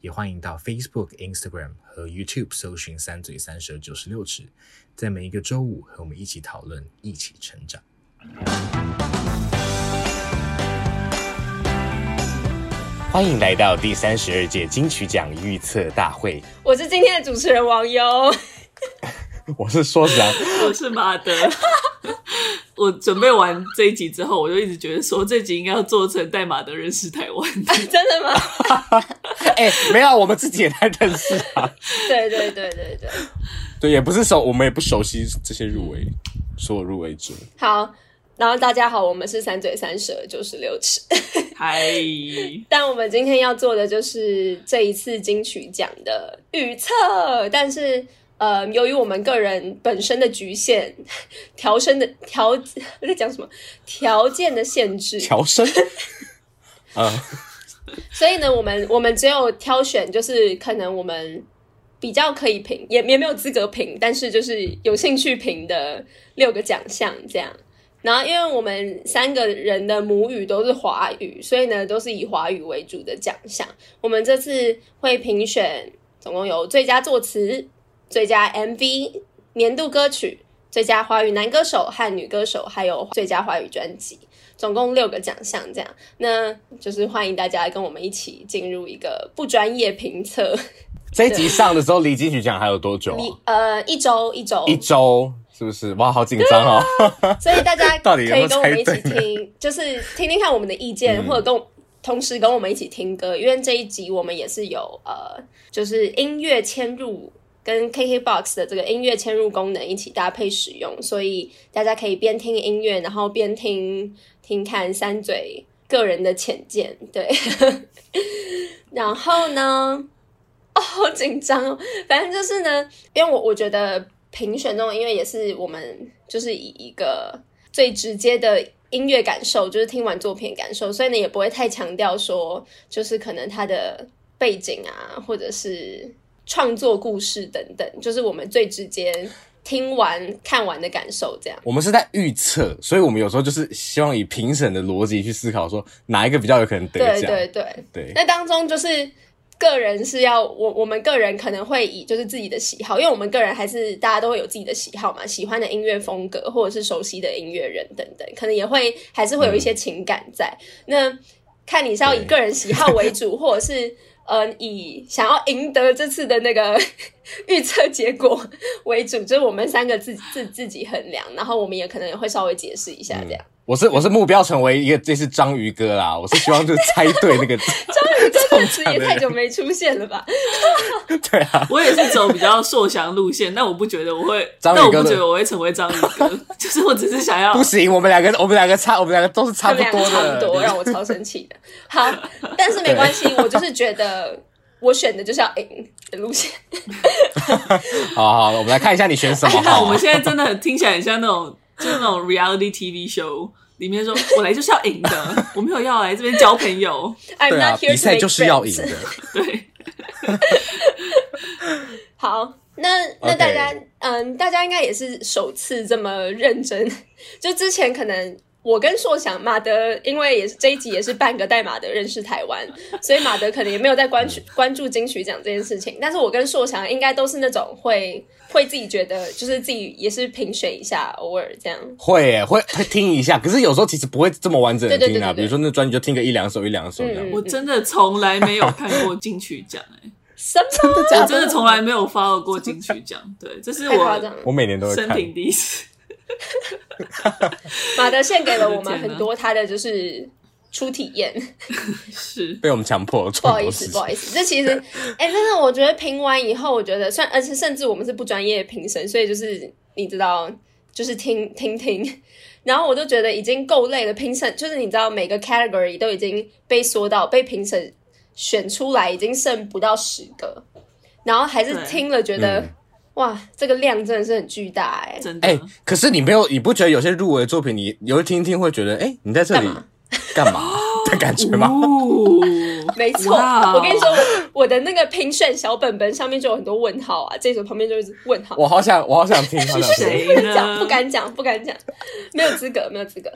也欢迎到 Facebook、Instagram 和 YouTube 搜寻“三嘴三舌九十六尺”，在每一个周五和我们一起讨论，一起成长。欢迎来到第三十二届金曲奖预测大会。我是今天的主持人王优，我是说实在，我是马德。我准备完这一集之后，我就一直觉得说，这集应该要做成带马德认识台湾。啊，真的吗？哎、欸，没有，我们自己也在认识啊。对对对对对，对，也不是熟，我们也不熟悉这些入围，所有入围者。好，然后大家好，我们是三嘴三舌九十六尺。嗨，但我们今天要做的就是这一次金曲奖的预测，但是。呃，由于我们个人本身的局限，调声的调，我 在讲什么？条件的限制，调声。嗯，所以呢，我们我们只有挑选，就是可能我们比较可以评，也也没有资格评，但是就是有兴趣评的六个奖项这样。然后，因为我们三个人的母语都是华语，所以呢，都是以华语为主的奖项。我们这次会评选，总共有最佳作词。最佳 MV、年度歌曲、最佳华语男歌手和女歌手，还有最佳华语专辑，总共六个奖项。这样，那就是欢迎大家跟我们一起进入一个不专业评测。这一集上的时候离金曲奖还有多久啊？呃，一周，一周，一周，是不是？哇，好紧张哦！所以大家 到底可以跟我们一起听，就是听听看我们的意见，嗯、或者跟同时跟我们一起听歌，因为这一集我们也是有呃，就是音乐迁入。跟 KKBOX 的这个音乐嵌入功能一起搭配使用，所以大家可以边听音乐，然后边听听看三嘴个人的浅见。对，然后呢，哦，好紧张哦。反正就是呢，因为我我觉得评选这种音乐也是我们就是以一个最直接的音乐感受，就是听完作品感受，所以呢也不会太强调说，就是可能它的背景啊，或者是。创作故事等等，就是我们最直接听完看完的感受。这样，我们是在预测，所以我们有时候就是希望以评审的逻辑去思考，说哪一个比较有可能得奖。对对对对。那当中就是个人是要我我们个人可能会以就是自己的喜好，因为我们个人还是大家都会有自己的喜好嘛，喜欢的音乐风格或者是熟悉的音乐人等等，可能也会还是会有一些情感在。嗯、那看你是要以个人喜好为主，或者是。呃，以想要赢得这次的那个 预测结果为主，就是我们三个自自自己衡量，然后我们也可能也会稍微解释一下这样。嗯、我是我是目标成为一个这是章鱼哥啦，我是希望就是猜对那个 章鱼哥这词也太久没出现了吧？对啊，我也是走比较硕翔路线，但我不觉得我会，但我不觉得我会成为章鱼哥，就是我只是想要。不行，我们两个我们两个差，我们两个都是差不多的，差不多让我超生气的。好，但是没关系，我就是觉得。我选的就是要赢的路线。好好，我们来看一下你选什么。那、哎、我们现在真的很听起来很像那种，就是那种 reality TV show 里面说，我来就是要赢的，我没有要来这边交朋友。I'm not here 就是要赢的。对。好，那那大家.嗯，大家应该也是首次这么认真，就之前可能。我跟硕翔、马德，因为也是这一集也是半个带马德认识台湾，所以马德可能也没有在关注关注金曲奖这件事情。但是我跟硕翔应该都是那种会会自己觉得，就是自己也是评选一下，偶尔这样。会会会听一下，可是有时候其实不会这么完整的听啊。比如说那专辑就听个一两首一两首这样。我真的从来没有看过金曲奖哎，什么？我真的从来没有 follow 过金曲奖。对，这是我我每年都会看。生平第一次。马德献给了我们很多他的就是初体验，是。被我们强迫。不好意思，不好意思，这其实，哎、欸，真的，我觉得评完以后，我觉得算，而且甚至我们是不专业评审，所以就是你知道，就是听听听，然后我就觉得已经够累了。评审就是你知道，每个 category 都已经被说到，被评审选出来，已经剩不到十个，然后还是听了觉得。哇，这个量真的是很巨大哎、欸，真的。哎、欸，可是你没有，你不觉得有些入围的作品，你有一听听会觉得，哎、欸，你在这里干嘛 的感觉吗？哦、没错，我跟你说，我的那个评选小本本上面就有很多问号啊，这首旁边就一直问号。我好想，我好想听，是谁呢？不敢讲，不敢讲，没有资格，没有资格。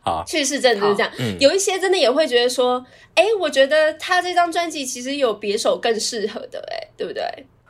好，趣事真的就是这样。嗯、有一些真的也会觉得说，哎、欸，我觉得他这张专辑其实有别首更适合的、欸，哎，对不对？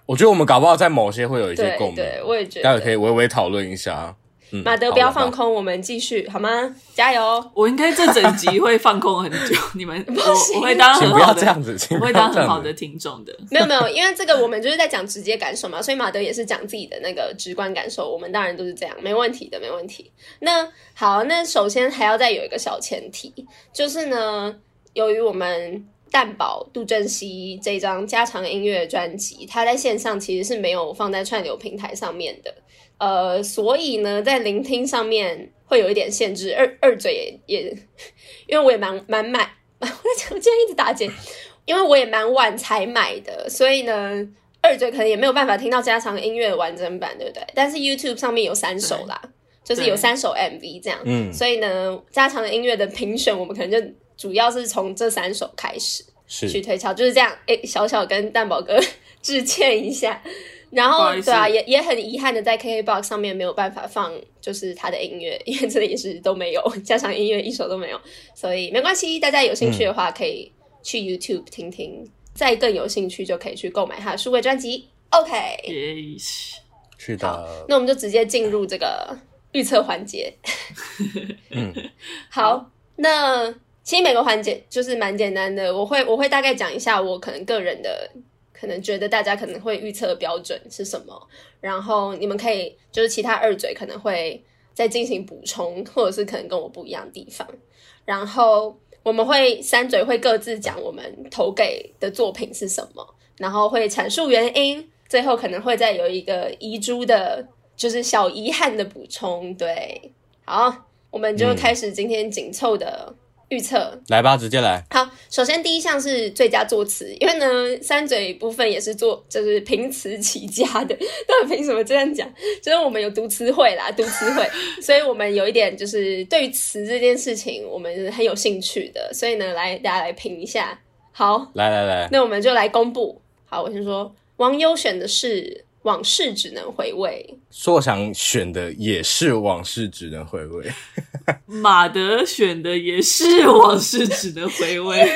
我觉得我们搞不好在某些会有一些共鸣，对，我也觉得，待会可以微微讨论一下。嗯，马德不要放空，我们继续好吗？加油！我应该这整集会放空很久，你们不行我我会当很好的，这样子，我会当很好的听众的。没有没有，因为这个我们就是在讲直接感受嘛，所以马德也是讲自己的那个直观感受，我们当然都是这样，没问题的，没问题。那好，那首先还要再有一个小前提，就是呢，由于我们。蛋堡杜振熙这张加长音乐专辑，它在线上其实是没有放在串流平台上面的，呃，所以呢，在聆听上面会有一点限制。二二嘴也也，因为我也蛮蛮买，我在讲，我今天一直打结，因为我也蛮晚才买的，所以呢，二嘴可能也没有办法听到加长音乐的完整版，对不对？但是 YouTube 上面有三首啦，就是有三首 MV 这样，嗯，所以呢，加长的音乐的评选，我们可能就。主要是从这三首开始是去推敲，就是这样。哎，小小跟蛋宝哥 致歉一下。然后，对啊，也也很遗憾的，在 KKBOX 上面没有办法放，就是他的音乐，因为这里也是都没有 加上音乐，一首都没有。所以没关系，大家有兴趣的话，可以去 YouTube 听听。嗯、再更有兴趣，就可以去购买他的数位专辑。OK，是的。那我们就直接进入这个预测环节。嗯，好，那。其实每个环节就是蛮简单的，我会我会大概讲一下我可能个人的，可能觉得大家可能会预测的标准是什么，然后你们可以就是其他二嘴可能会再进行补充，或者是可能跟我不一样的地方，然后我们会三嘴会各自讲我们投给的作品是什么，然后会阐述原因，最后可能会再有一个遗珠的，就是小遗憾的补充。对，好，我们就开始今天紧凑的。预测来吧，直接来。好，首先第一项是最佳作词，因为呢，三嘴部分也是做就是凭词起家的，到底凭什么这样讲？就是我们有读词汇啦，读词汇，所以我们有一点就是对于词这件事情，我们是很有兴趣的，所以呢，来大家来评一下。好，来来来，那我们就来公布。好，我先说，网友选的是。往事只能回味，说我想选的也是往事只能回味，马德选的也是往事只能回味，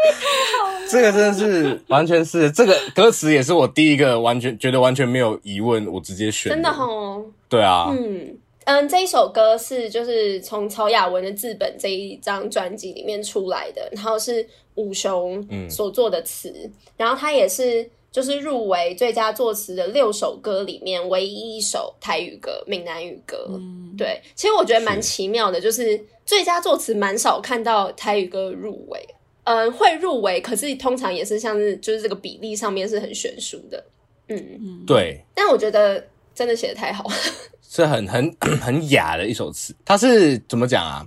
这个真的是完全是这个歌词也是我第一个完全觉得完全没有疑问，我直接选的，真的哦，对啊，嗯嗯，这一首歌是就是从曹雅文的字本这一张专辑里面出来的，然后是武雄所做的词，嗯、然后他也是。就是入围最佳作词的六首歌里面唯一一首台语歌、闽南语歌。嗯，对，其实我觉得蛮奇妙的，是就是最佳作词蛮少看到台语歌入围。嗯，会入围，可是通常也是像是就是这个比例上面是很悬殊的。嗯，对。但我觉得真的写的太好了，是很很 很雅的一首词。它是怎么讲啊？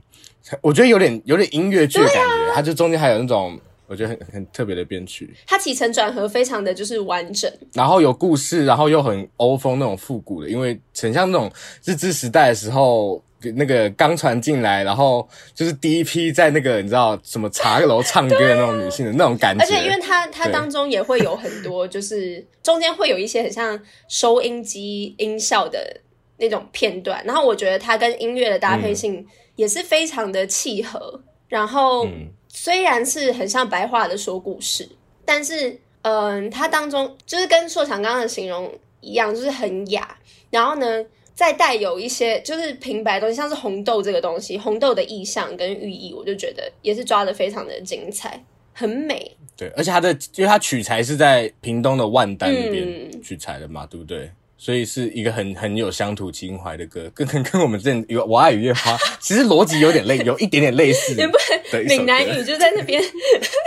我觉得有点有点音乐剧的感觉，啊、它就中间还有那种。我觉得很很特别的编曲，它起承转合非常的就是完整，然后有故事，然后又很欧风那种复古的，因为很像那种日治时代的时候，那个刚传进来，然后就是第一批在那个你知道什么茶楼唱歌的那种女性的那种感觉，而且因为它它当中也会有很多，就是中间会有一些很像收音机音效的那种片段，然后我觉得它跟音乐的搭配性也是非常的契合，嗯、然后。嗯虽然是很像白话的说故事，但是，嗯，它当中就是跟硕强刚刚的形容一样，就是很雅。然后呢，再带有一些就是平白的东西，像是红豆这个东西，红豆的意象跟寓意，我就觉得也是抓的非常的精彩，很美。对，而且它的，因为它取材是在屏东的万丹那边取材的嘛，嗯、对不对？所以是一个很很有乡土情怀的歌，跟跟跟我们这有我爱与月花，其实逻辑有点类，有一点点类似。也不能闽南语就在那边，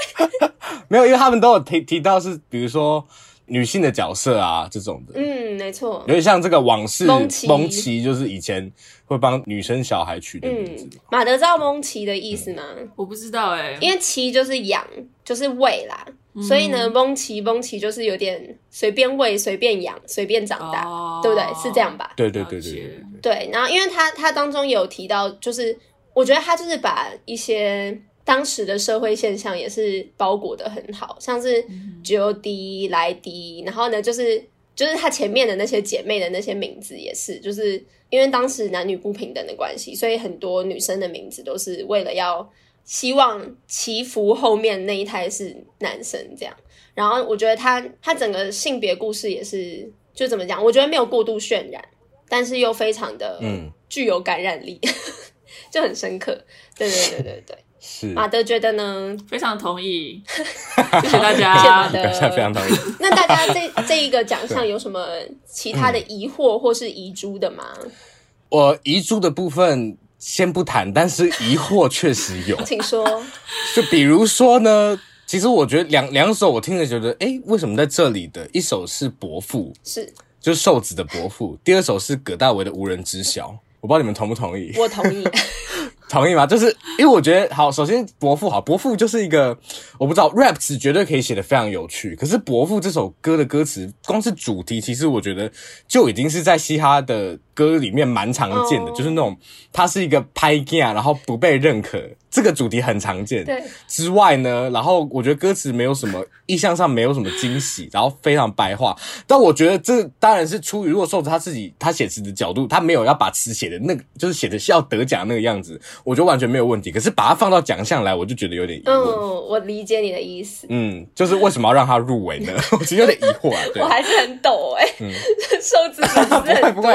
没有，因为他们都有提提到是，比如说女性的角色啊这种的。嗯，没错。有点像这个往事蒙奇，蒙奇就是以前会帮女生小孩取的名字。马德知道蒙奇的意思吗？我不知道哎、欸，因为奇就是养，就是喂啦。所以呢，翁奇翁奇就是有点随便喂、随便养、随便长大，哦、对不对？是这样吧？对对对对对。对，然后因为他他当中有提到，就是我觉得他就是把一些当时的社会现象也是包裹的很好，像是 Jody、莱迪，然后呢，就是就是他前面的那些姐妹的那些名字也是，就是因为当时男女不平等的关系，所以很多女生的名字都是为了要。希望祈福后面那一胎是男生这样，然后我觉得他他整个性别故事也是就怎么讲，我觉得没有过度渲染，但是又非常的嗯具有感染力，嗯、就很深刻。对对对对对，是马德觉得呢？非常同意，谢谢大家，谢谢马德，非常同意。那大家这这一个奖项 有什么其他的疑惑或是遗珠的吗？我遗珠的部分。先不谈，但是疑惑确实有，请说。就比如说呢，其实我觉得两两首我听着觉得，哎，为什么在这里的一首是伯父，是就是瘦子的伯父，第二首是葛大为的无人知晓，我不知道你们同不同意？我同意。同意吗？就是因为我觉得，好，首先伯父好，伯父就是一个我不知道 rap 词绝对可以写的非常有趣。可是伯父这首歌的歌词，光是主题，其实我觉得就已经是在嘻哈的歌里面蛮常见的，oh. 就是那种他是一个拍 g 然后不被认可，这个主题很常见。对。之外呢，然后我觉得歌词没有什么意象上没有什么惊喜，然后非常白话。但我觉得这当然是出于如果说他自己他写词的角度，他没有要把词写的那个，就是写的是要得奖那个样子。我觉得完全没有问题，可是把它放到奖项来，我就觉得有点疑惑。嗯，我理解你的意思。嗯，就是为什么要让他入围呢？我其实有点疑惑啊。对，我还是很抖哎、欸。嗯，瘦子 不会不会。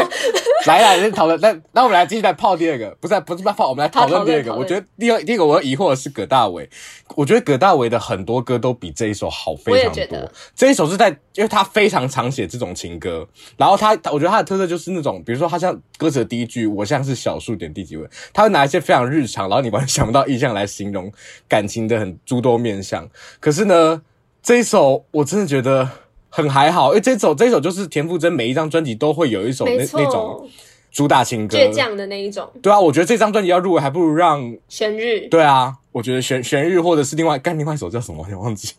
来来，先讨论。那那我们来继续来泡第二个，不是不是泡，我们来讨论第二个。我觉得第二第一个我要疑惑的是葛大为。我觉得葛大为的很多歌都比这一首好非常多。这一首是在，因为他非常常写这种情歌，然后他我觉得他的特色就是那种，比如说他像歌词的第一句“我像是小数点第几位”，他会拿一些非常日常，然后你完全想不到意象来形容感情的很诸多面相。可是呢，这一首我真的觉得很还好，因为这首这一首就是田馥甄每一张专辑都会有一首那那种主打情歌，倔强的那一种。对啊，我觉得这张专辑要入围，还不如让玄日。对啊，我觉得玄玄日或者是另外干另外一首叫什么，我忘记。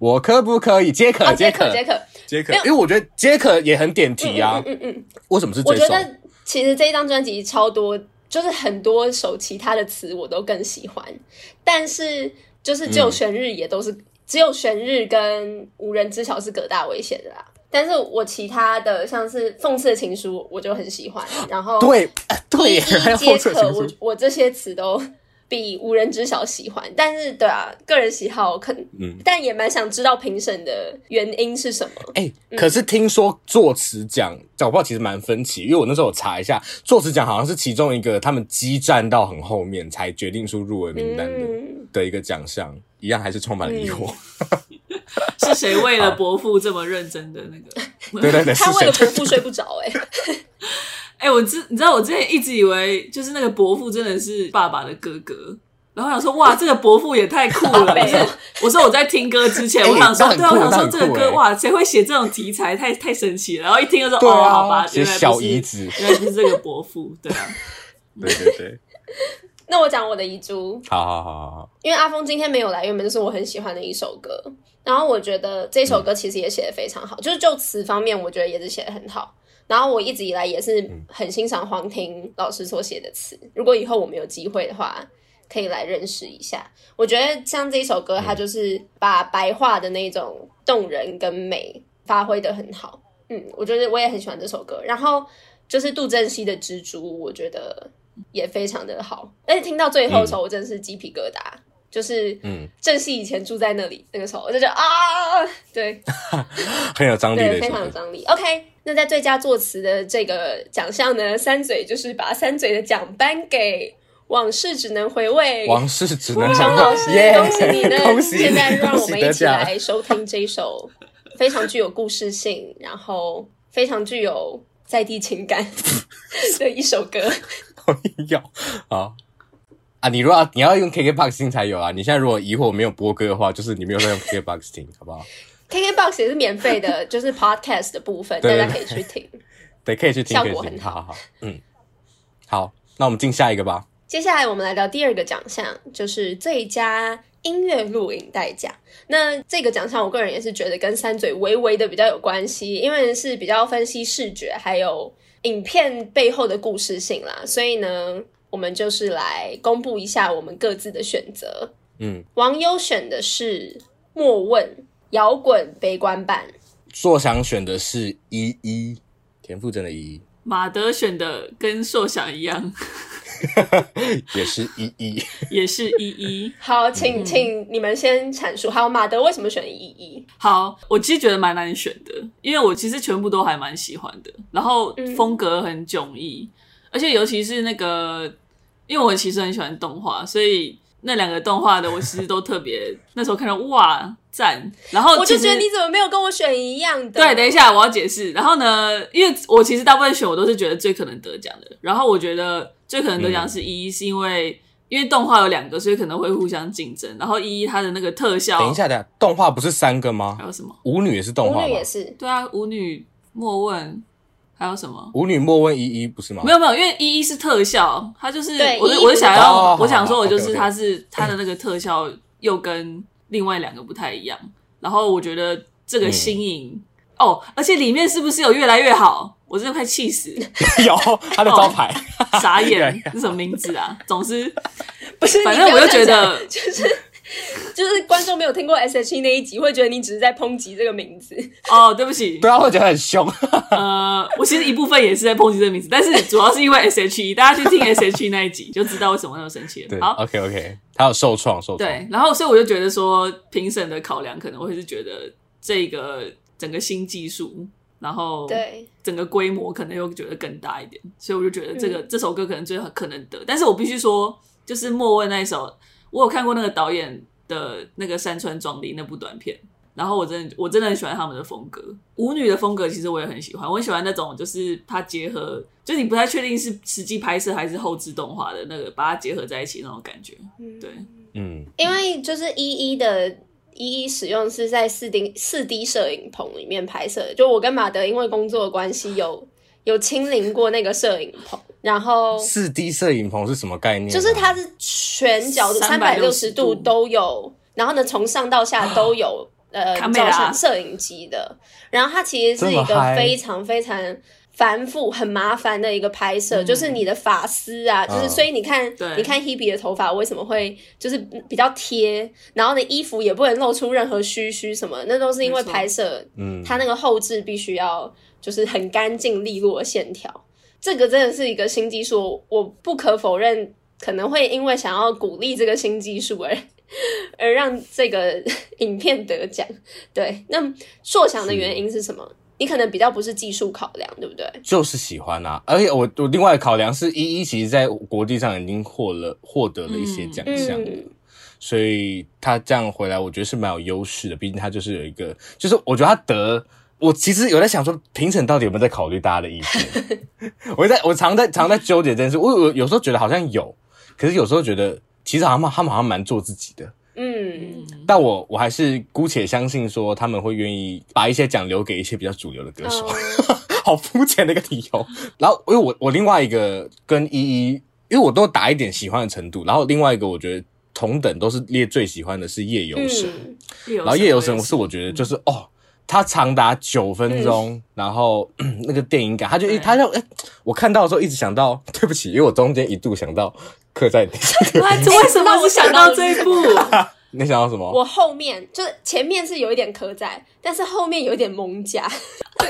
我可不可以？杰可，杰可，杰可，杰可。因为我觉得杰可也很点题啊。嗯嗯，嗯，嗯。为什么是这首？我觉得其实这一张专辑超多。就是很多首其他的词我都更喜欢，但是就是只有玄日也都是、嗯、只有玄日跟无人知晓是葛大为写的啦。但是我其他的像是讽刺的情书我就很喜欢，然后对对，皆可我我这些词都。比无人知晓喜欢，但是对啊，个人喜好可能，嗯，但也蛮想知道评审的原因是什么。哎、欸嗯，可是听说作词奖，我不知道其实蛮分歧，因为我那时候有查一下，作词奖好像是其中一个他们激战到很后面才决定出入围名单的、嗯、的一个奖项，一样还是充满了疑惑。嗯、是谁为了伯父这么认真的那个？对对对，他为了伯父睡不着哎、欸。哎、欸，我之你知道，我之前一直以为就是那个伯父真的是爸爸的哥哥，然后我想说，哇，这个伯父也太酷了。我说我在听歌之前，欸、我想说，对，我想说这个歌，哇，谁会写这种题材，太太神奇了。然后一听就说，哦，好吧，写小姨子，原来就是这个伯父，对啊，对 对对。那我讲我的遗珠，好好好好好，因为阿峰今天没有来，原本就是我很喜欢的一首歌，然后我觉得这首歌其实也写的非常好，嗯、就是就词方面，我觉得也是写的很好。然后我一直以来也是很欣赏黄庭老师所写的词。如果以后我们有机会的话，可以来认识一下。我觉得像这一首歌，它就是把白话的那种动人跟美发挥的很好。嗯，我觉得我也很喜欢这首歌。然后就是杜振熙的《蜘蛛》，我觉得也非常的好。而且听到最后的时候，我真的是鸡皮疙瘩。就是，嗯，正熙以前住在那里，那个时候我就觉得啊，对，很有张力，对，非常有张力。OK，那在最佳作词的这个奖项呢，三嘴就是把三嘴的奖颁给《往事只能回味》。往事只能回味。熊老师恭喜你呢！恭喜现在让我们一起来收听这一首非常具有故事性，然后非常具有在地情感的一首歌。要好。啊，你如果要你要用 KKBOX 听才有啊！你现在如果疑惑没有播歌的话，就是你没有在用 KKBOX 听，好不好？KKBOX 也是免费的，就是 Podcast 的部分，大家可以去听。对，可以去听，效果很好。好嗯，好，那我们进下一个吧。接下来我们来到第二个奖项，就是最佳音乐录影带奖。那这个奖项，我个人也是觉得跟三嘴微微的比较有关系，因为是比较分析视觉还有影片背后的故事性啦。所以呢，我们就是来公布一下我们各自的选择。嗯，网友选的是莫问摇滚悲观版，硕想选的是依依田馥甄的依依，马德选的跟硕想一样。也是一一，也是一一。好，请请你们先阐述。好，马德为什么选一一？好，我其实觉得蛮难选的，因为我其实全部都还蛮喜欢的，然后风格很迥异，嗯、而且尤其是那个，因为我其实很喜欢动画，所以那两个动画的我其实都特别那时候看到哇。赞，然后我就觉得你怎么没有跟我选一样的？对，等一下我要解释。然后呢，因为我其实大部分选我都是觉得最可能得奖的。然后我觉得最可能得奖是一一，是因为、嗯、因为动画有两个，所以可能会互相竞争。然后一一它的那个特效，等一下，等一下，动画不是三个吗？还有什么？舞女也是动画吗？舞女也是。对啊，舞女莫问还有什么？舞女莫问依依不是吗？没有没有，因为依依是特效，它就是对我我就想要，哦、我想说我就是好好它是它的那个特效又跟另外两个不太一样。然后我觉得这个新颖、嗯、哦，而且里面是不是有越来越好？我真的快气死！有他的招牌，哦、傻眼，是什么名字啊？总之不是，反正我就觉得就是。就是观众没有听过 S.H.E 那一集，会觉得你只是在抨击这个名字。哦，对不起，对啊，会觉得很凶。呃，我其实一部分也是在抨击这个名字，但是主要是因为 S.H.E，大家去听 S.H.E 那一集就知道为什么那么生气了。对好，OK OK，他有受创，受创。对，然后所以我就觉得说，评审的考量可能会是觉得这个整个新技术，然后对整个规模可能又觉得更大一点，所以我就觉得这个、嗯、这首歌可能最可能得。但是我必须说，就是莫问那一首。我有看过那个导演的那个山川壮丽那部短片，然后我真的我真的很喜欢他们的风格，舞女的风格其实我也很喜欢，我很喜欢那种就是它结合，就是你不太确定是实际拍摄还是后置动画的那个，把它结合在一起那种感觉。对，嗯，因为就是一一的一一使用是在四 D 四 D 摄影棚里面拍摄的，就我跟马德因为工作的关系有有亲临过那个摄影棚。然后四 D 摄影棚是什么概念？就是它是全角度三百六十度。都有，然后呢，从上到下都有呃照相摄影机的。然后它其实是一个非常非常繁复、很麻烦的一个拍摄，就是你的发丝啊，就是所以你看，你看 Hebe 的头发为什么会就是比较贴，然后呢，衣服也不能露出任何须须什么，那都是因为拍摄，嗯，它那个后置必须要就是很干净利落的线条。这个真的是一个新技术，我不可否认，可能会因为想要鼓励这个新技术而 而让这个影片得奖。对，那硕想的原因是什么？你可能比较不是技术考量，对不对？就是喜欢啊，而且我我另外考量是一一其实在国际上已经获了获得了一些奖项，嗯、所以他这样回来，我觉得是蛮有优势的。毕竟他就是有一个，就是我觉得他得。我其实有在想说，评审到底有没有在考虑大家的意见？我在我常在常在纠结这件事。我我有时候觉得好像有，可是有时候觉得其实好像他们好像蛮做自己的。嗯，但我我还是姑且相信说他们会愿意把一些奖留给一些比较主流的歌手。Oh. 好肤浅的一个理由。然后因为我我另外一个跟依依，因为我都打一点喜欢的程度。然后另外一个我觉得同等都是列最喜欢的是夜游神。嗯、然后夜游神是我觉得就是、嗯、哦。它长达九分钟，嗯、然后 那个电影感，他就一，他就哎，我看到的时候一直想到，对不起，因为我中间一度想到刻在你心底。为什么我想到这一部？你想到什么？我后面就是前面是有一点刻在，但是后面有一点艋舺。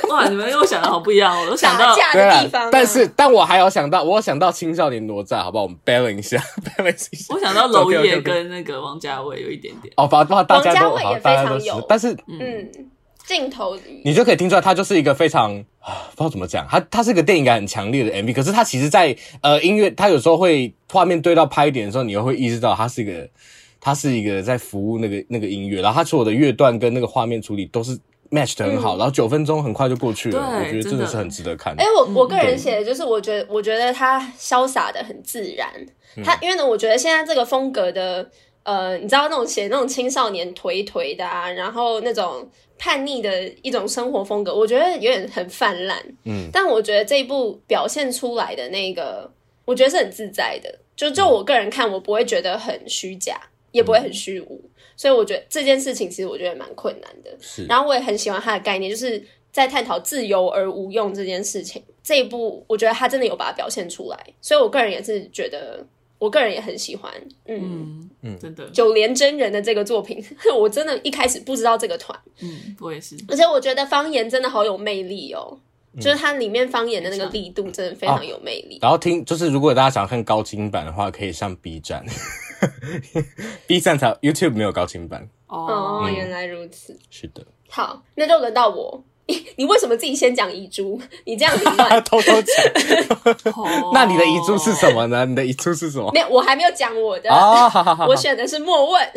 哇，你们跟我想的好不一样，我都想到架的地方。但是，但我还有想到，我有想到青少年哪吒，好不好？我们 balance 一下，balance 一下。我想到娄烨跟那个王家卫有一点点。哦，把把大家都王家卫也非常有，但是嗯。镜头，你就可以听出来，它就是一个非常啊，不知道怎么讲，它它是一个电影感很强烈的 MV，可是它其实在，在呃音乐，它有时候会画面对到拍一点的时候，你又会意识到它是一个，它是一个在服务那个那个音乐，然后它所有的乐段跟那个画面处理都是 match 的很好，嗯、然后九分钟很快就过去了，我觉得真的是很值得看。哎、欸，我我个人写的就是，我觉得我觉得他潇洒的很自然，他因为呢，我觉得现在这个风格的。呃，你知道那种写那种青少年颓颓的啊，然后那种叛逆的一种生活风格，我觉得有点很泛滥。嗯，但我觉得这一部表现出来的那个我觉得是很自在的。就就我个人看，我不会觉得很虚假，也不会很虚无。嗯、所以我觉得这件事情其实我觉得蛮困难的。是，然后我也很喜欢他的概念，就是在探讨自由而无用这件事情。这一部我觉得他真的有把它表现出来，所以我个人也是觉得，我个人也很喜欢。嗯嗯，真的。九连真人的这个作品，我真的一开始不知道这个团。嗯，我也是。而且我觉得方言真的好有魅力哦。就是它里面方言的那个力度真的非常有魅力。然后听，就是如果大家想看高清版的话，可以上 B 站，B 站才 YouTube 没有高清版。哦，嗯、原来如此。是的。好，那就轮到我。你为什么自己先讲遗珠？你这样子 偷偷讲。那你的遗珠是什么呢？你的遗珠是什么？没有，我还没有讲我的。哦，好好好。我选的是莫问。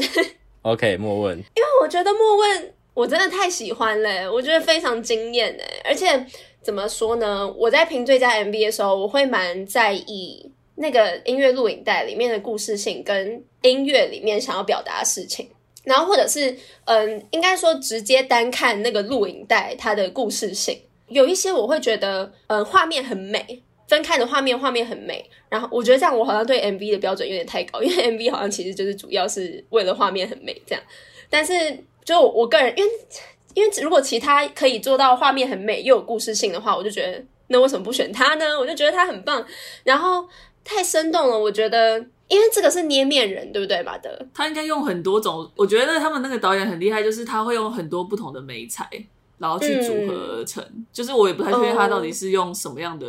OK，莫问。因为我觉得莫问，我真的太喜欢了，我觉得非常惊艳哎，而且。怎么说呢？我在评最佳 MV 的时候，我会蛮在意那个音乐录影带里面的故事性跟音乐里面想要表达的事情，然后或者是嗯，应该说直接单看那个录影带它的故事性，有一些我会觉得嗯，画面很美，分开的画面画面很美，然后我觉得这样我好像对 MV 的标准有点太高，因为 MV 好像其实就是主要是为了画面很美这样，但是就我个人因为。因为如果其他可以做到画面很美又有故事性的话，我就觉得那为什么不选他呢？我就觉得他很棒，然后太生动了。我觉得，因为这个是捏面人，对不对，马德？他应该用很多种。我觉得他们那个导演很厉害，就是他会用很多不同的媒材，然后去组合而成。嗯、就是我也不太确定他到底是用什么样的。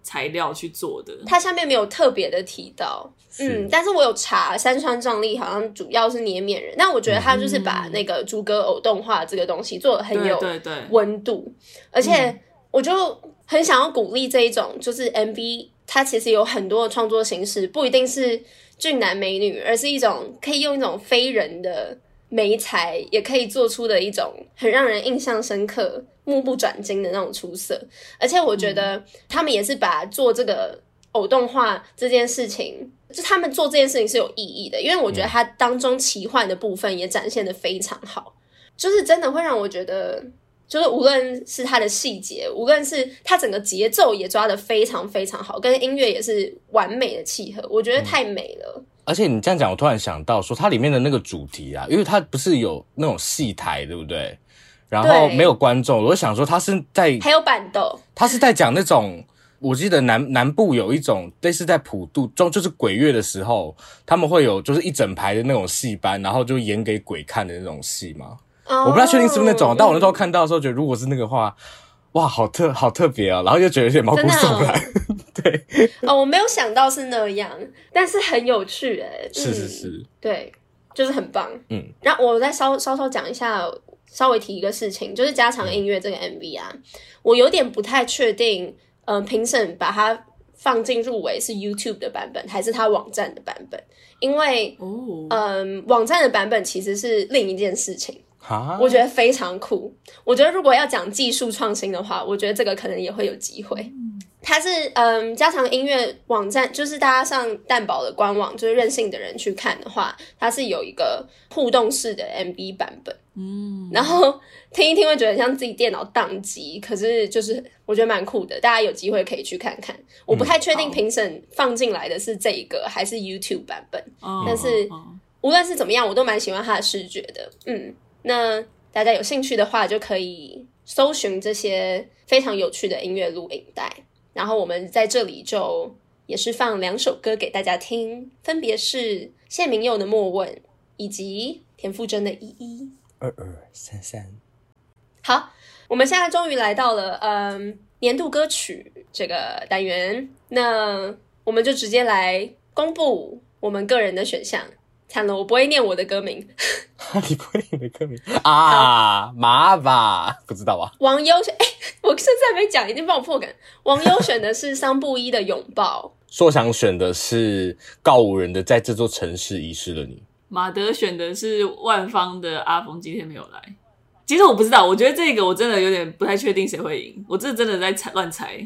材料去做的，他下面没有特别的提到，嗯，但是我有查山川壮丽好像主要是捏面人，但我觉得他就是把那个竹格偶动画这个东西做的很有温度，对对对，而且我就很想要鼓励这一种，就是 MV 它其实有很多的创作形式，不一定是俊男美女，而是一种可以用一种非人的媒材，也可以做出的一种很让人印象深刻。目不转睛的那种出色，而且我觉得他们也是把做这个偶动画这件事情，就他们做这件事情是有意义的，因为我觉得它当中奇幻的部分也展现得非常好，就是真的会让我觉得，就是无论是它的细节，无论是它整个节奏也抓得非常非常好，跟音乐也是完美的契合，我觉得太美了。嗯，而且你这样讲，我突然想到说，它里面的那个主题啊，因为它不是有那种戏台，对不对？然后没有观众，我就想说他是在还有板豆，他是在讲那种，我记得南南部有一种类似在普渡中，就是鬼月的时候，他们会有就是一整排的那种戏班，然后就演给鬼看的那种戏嘛。Oh, 我不太确定是不是那种，嗯、但我那时候看到的时候觉得，如果是那个话，哇，好特好特别啊，然后又觉得有点毛骨悚然。哦 对，哦，我没有想到是那样，但是很有趣诶。是是是，对，就是很棒。嗯，然后我再稍稍稍讲一下。稍微提一个事情，就是加长音乐这个 MV 啊，我有点不太确定，嗯、呃，评审把它放进入围是 YouTube 的版本，还是他网站的版本？因为，嗯、呃，网站的版本其实是另一件事情，哈我觉得非常酷。我觉得如果要讲技术创新的话，我觉得这个可能也会有机会。它是嗯，加长音乐网站，就是大家上蛋堡的官网，就是任性的人去看的话，它是有一个互动式的 MV 版本。嗯，然后听一听会觉得像自己电脑宕机，可是就是我觉得蛮酷的，大家有机会可以去看看。我不太确定评审放进来的是这个还是 YouTube 版本，哦、但是无论是怎么样，我都蛮喜欢它的视觉的。嗯，那大家有兴趣的话，就可以搜寻这些非常有趣的音乐录影带。然后我们在这里就也是放两首歌给大家听，分别是谢明佑的《莫问》以及田馥甄的《一一》。二二三三。好，我们现在终于来到了嗯年度歌曲这个单元，那我们就直接来公布我们个人的选项。惨了，我不会念我的歌名。你不会念你的歌名 啊？麻吧？不知道啊？王优选，哎，我甚至还没讲，已经帮我破梗。王优选的是桑布伊的拥抱，硕想选的是告五人的在这座城市遗失了你，马德选的是万芳的阿峰今天没有来。其实我不知道，我觉得这个我真的有点不太确定谁会赢。我这真的在猜乱猜，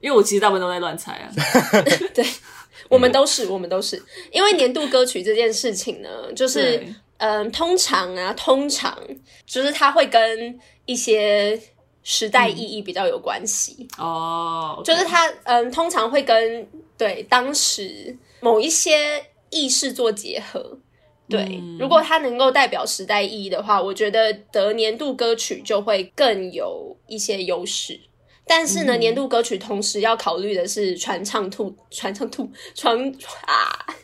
因为我其实大部分都在乱猜啊。对。我们都是，我们都是，因为年度歌曲这件事情呢，就是，嗯、呃，通常啊，通常就是它会跟一些时代意义比较有关系。哦，嗯、就是它嗯，通常会跟对当时某一些意识做结合。对，嗯、如果它能够代表时代意义的话，我觉得得年度歌曲就会更有一些优势。但是呢，嗯、年度歌曲同时要考虑的是传唱度、传唱度、传啊、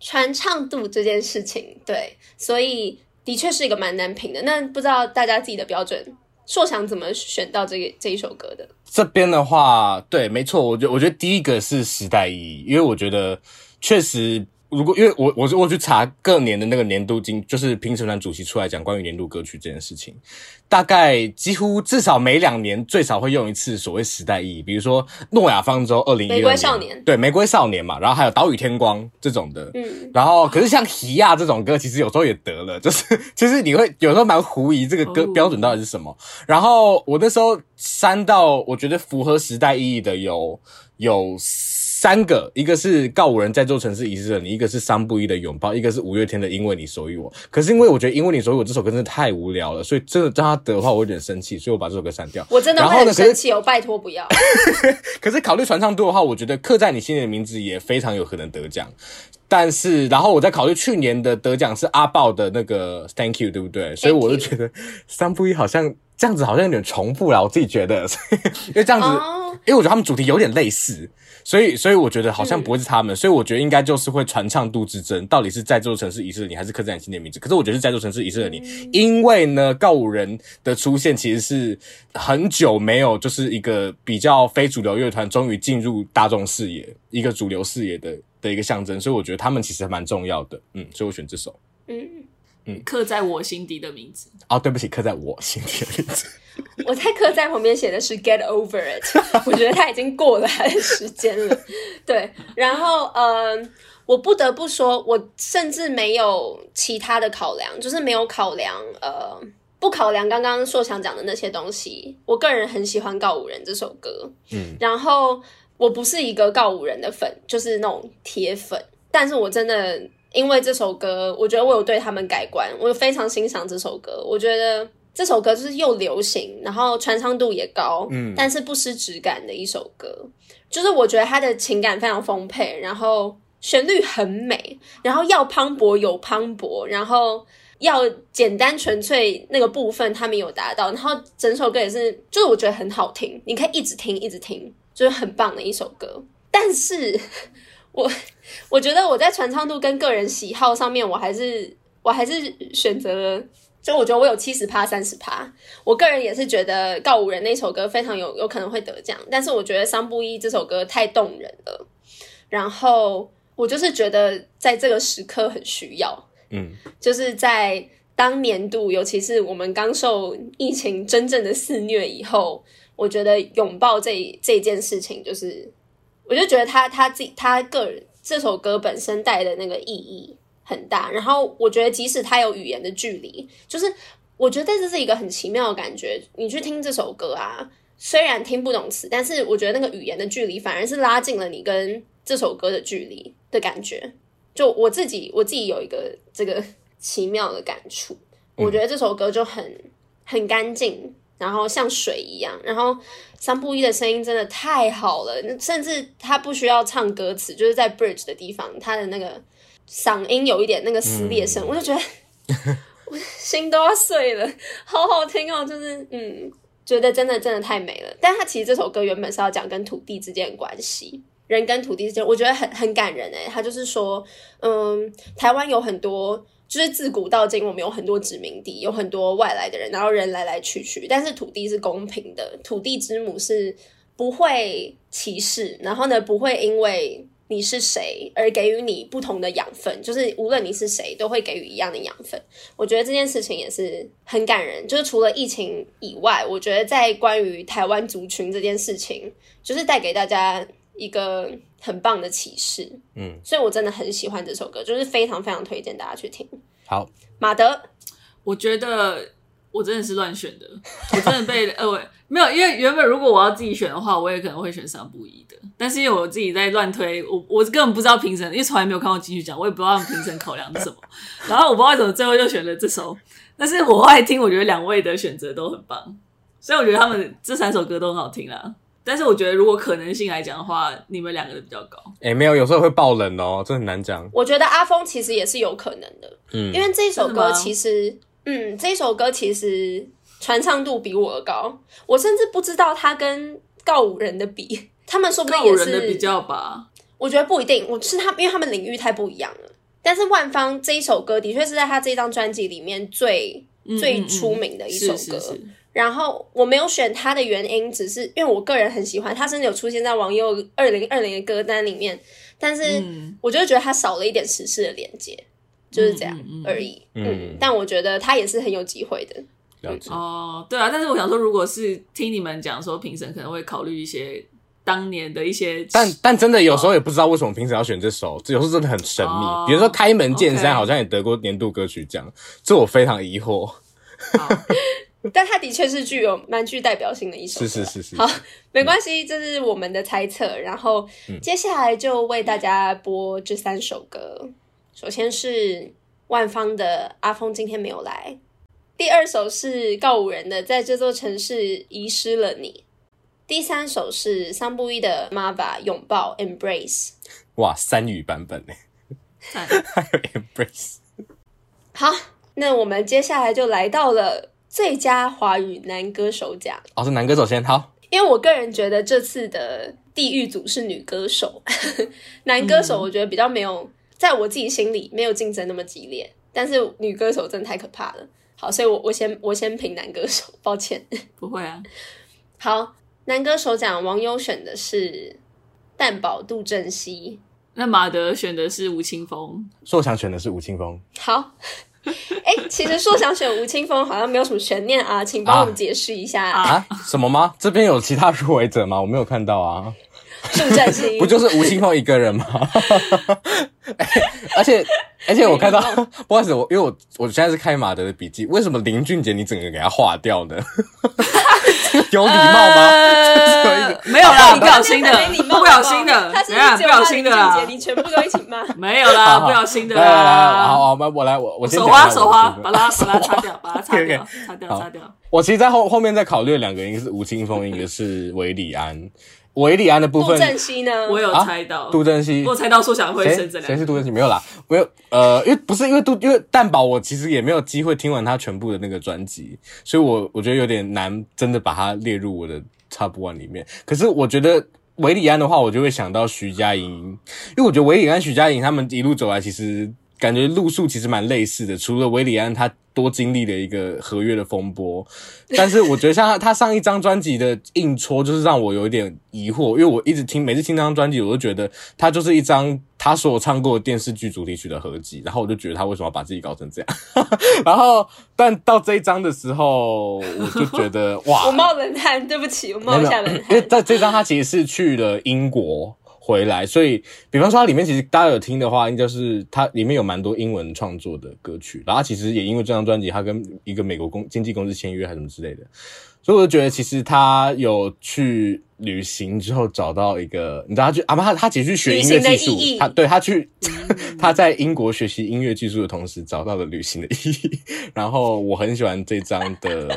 传唱度这件事情。对，所以的确是一个蛮难评的。那不知道大家自己的标准。硕想怎么选到这个这一首歌的？这边的话，对，没错，我觉我觉得第一个是时代意义，因为我觉得确实。如果因为我我我去查各年的那个年度金，就是评审团主席出来讲关于年度歌曲这件事情，大概几乎至少每两年最少会用一次所谓时代意义，比如说诺亚方舟二零一二年，玫瑰少年，对，玫瑰少年嘛，然后还有岛屿天光这种的，嗯，然后可是像喜亚这种歌，其实有时候也得了，就是 其实你会有时候蛮狐疑这个歌标准到底是什么。哦、然后我那时候删到我觉得符合时代意义的有有。三个，一个是告五人在做城市遗失了你，一个是桑布伊的拥抱，一个是五月天的因为你所以我。可是因为我觉得因为你所以我这首歌真的太无聊了，所以真的让他得的话，我有点生气，所以我把这首歌删掉。我真的会很生气哦，拜托不要。可是考虑传唱度的话，我觉得刻在你心里的名字也非常有可能得奖。但是，然后我在考虑去年的得奖是阿豹的那个 Thank You，对不对？所以我就觉得三不一好像这样子好像有点重复了，我自己觉得，因为这样子，oh. 因为我觉得他们主题有点类似。所以，所以我觉得好像不会是他们，嗯、所以我觉得应该就是会传唱度之争，到底是在这座城市遗失了你，还是刻在你心里的名字？可是我觉得是在这座城市遗失了你，嗯、因为呢，告五人的出现其实是很久没有，就是一个比较非主流乐团终于进入大众视野，一个主流视野的的一个象征，所以我觉得他们其实还蛮重要的，嗯，所以我选这首，嗯嗯，刻在我心底的名字。哦，对不起，刻在我心底的名字。我在刻在旁边写的是 “get over it”，我觉得他已经过了他的时间了。对，然后嗯、呃，我不得不说，我甚至没有其他的考量，就是没有考量呃，不考量刚刚硕强讲的那些东西。我个人很喜欢告五人这首歌，嗯，然后我不是一个告五人的粉，就是那种铁粉，但是我真的因为这首歌，我觉得我有对他们改观，我非常欣赏这首歌，我觉得。这首歌就是又流行，然后传唱度也高，嗯，但是不失质感的一首歌。就是我觉得他的情感非常丰沛，然后旋律很美，然后要磅礴有磅礴，然后要简单纯粹那个部分他没有达到，然后整首歌也是，就是我觉得很好听，你可以一直听一直听，就是很棒的一首歌。但是我我觉得我在传唱度跟个人喜好上面，我还是我还是选择了。就我觉得我有七十趴三十趴，我个人也是觉得告五人那首歌非常有有可能会得奖，但是我觉得桑布一这首歌太动人了，然后我就是觉得在这个时刻很需要，嗯，就是在当年度，尤其是我们刚受疫情真正的肆虐以后，我觉得拥抱这这件事情，就是我就觉得他他自己他个人这首歌本身带的那个意义。很大，然后我觉得即使它有语言的距离，就是我觉得这是一个很奇妙的感觉。你去听这首歌啊，虽然听不懂词，但是我觉得那个语言的距离反而是拉近了你跟这首歌的距离的感觉。就我自己，我自己有一个这个 奇妙的感触。我觉得这首歌就很很干净，然后像水一样。然后三步一的声音真的太好了，甚至他不需要唱歌词，就是在 bridge 的地方，他的那个。嗓音有一点那个撕裂声，嗯、我就觉得 我心都要碎了，好好听哦，就是嗯，觉得真的真的太美了。但他其实这首歌原本是要讲跟土地之间的关系，人跟土地之间，我觉得很很感人诶。他就是说，嗯，台湾有很多，就是自古到今我们有很多殖民地，有很多外来的人，然后人来来去去，但是土地是公平的，土地之母是不会歧视，然后呢，不会因为。你是谁，而给予你不同的养分，就是无论你是谁，都会给予一样的养分。我觉得这件事情也是很感人。就是除了疫情以外，我觉得在关于台湾族群这件事情，就是带给大家一个很棒的启示。嗯，所以我真的很喜欢这首歌，就是非常非常推荐大家去听。好，马德，我觉得。我真的是乱选的，我真的被二位没有，因为原本如果我要自己选的话，我也可能会选桑布一的，但是因为我自己在乱推，我我根本不知道评审，因为从来没有看过金曲奖，我也不知道他们评审考量是什么，然后我不知道为什么最后就选了这首，但是我后来听，我觉得两位的选择都很棒，所以我觉得他们这三首歌都很好听啦。但是我觉得如果可能性来讲的话，你们两个的比较高。哎、欸，没有，有时候会爆冷哦，这很难讲。我觉得阿峰其实也是有可能的，嗯，因为这首歌其实，嗯，这首歌其实传唱度比我高，我甚至不知道他跟告五人的比，他们说不定也是告人的比较吧。我觉得不一定，我是他，因为他们领域太不一样了。但是万芳这一首歌的确是在他这张专辑里面最、嗯、最出名的一首歌。是是是然后我没有选他的原因，只是因为我个人很喜欢他，甚至有出现在网友二零二零的歌单里面。但是我就觉得他少了一点时事的连接，就是这样而已。嗯，嗯嗯但我觉得他也是很有机会的。哦，对啊。但是我想说，如果是听你们讲说，评审可能会考虑一些当年的一些，但但真的有时候也不知道为什么评审要选这首，这有时候真的很神秘。哦、比如说《开门见山》好像也得过年度歌曲奖，这我非常疑惑。但他的确是具有蛮具代表性的一首，是是是是。好，没关系，这是我们的猜测。然后接下来就为大家播这三首歌。首先是万芳的《阿峰今天没有来》，第二首是告五人的《在这座城市遗失了你》，第三首是桑布伊的《Mava 拥抱 Embrace》。哇，三语版本呢？还有 Embrace。好，那我们接下来就来到了。最佳华语男歌手奖哦，是男歌手先好，因为我个人觉得这次的地狱组是女歌手，男歌手我觉得比较没有，嗯、在我自己心里没有竞争那么激烈，但是女歌手真的太可怕了。好，所以我我先我先评男歌手，抱歉，不会啊。好，男歌手奖网友选的是蛋堡杜振熙，那马德选的是吴青峰，硕翔选的是吴青峰，好。哎、欸，其实说想选吴青峰好像没有什么悬念啊，请帮我们解释一下啊，啊？什么吗？这边有其他入围者吗？我没有看到啊。不就是吴青峰一个人吗？欸、而且而且我看到，不好意思，我因为我我现在是开马德的笔记，为什么林俊杰你整个给他划掉呢？有礼貌吗？呃、没有啦，不小心的，不小心的，他是不小心的啦，你全部都一起骂，没有啦，不小心的啦。好好，我来，我我手滑手滑，把它把它擦掉，把它擦掉，擦掉擦掉。我其实，在后后面再考虑两个，一个是吴青峰，一个是韦礼安。韦礼安的部分，杜振熙呢？我有猜到，啊、杜振熙，我猜到说想会生这两个。谁是杜振熙？没有啦，没有。呃，因为不是因为杜，因为蛋宝，我其实也没有机会听完他全部的那个专辑，所以我我觉得有点难，真的把它列入我的 Top One 里面。可是我觉得韦礼安的话，我就会想到徐佳莹，因为我觉得韦礼安、徐佳莹他们一路走来，其实感觉路数其实蛮类似的，除了韦礼安他。多经历了一个合约的风波，但是我觉得像他他上一张专辑的硬戳，就是让我有一点疑惑，因为我一直听每次听那张专辑，我都觉得他就是一张他所有唱过的电视剧主题曲的合集，然后我就觉得他为什么要把自己搞成这样？然后但到这一张的时候，我就觉得哇，我冒冷汗，对不起，我冒一下冷汗，因为在这张他其实是去了英国。回来，所以比方说，它里面其实大家有听的话，应该是它里面有蛮多英文创作的歌曲。然后其实也因为这张专辑，他跟一个美国公经纪公司签约还是什么之类的，所以我就觉得其实他有去旅行之后找到一个，你知道他去啊，他他其实去学音乐技术，他对他去他在英国学习音乐技术的同时找到了旅行的意义。然后我很喜欢这张的。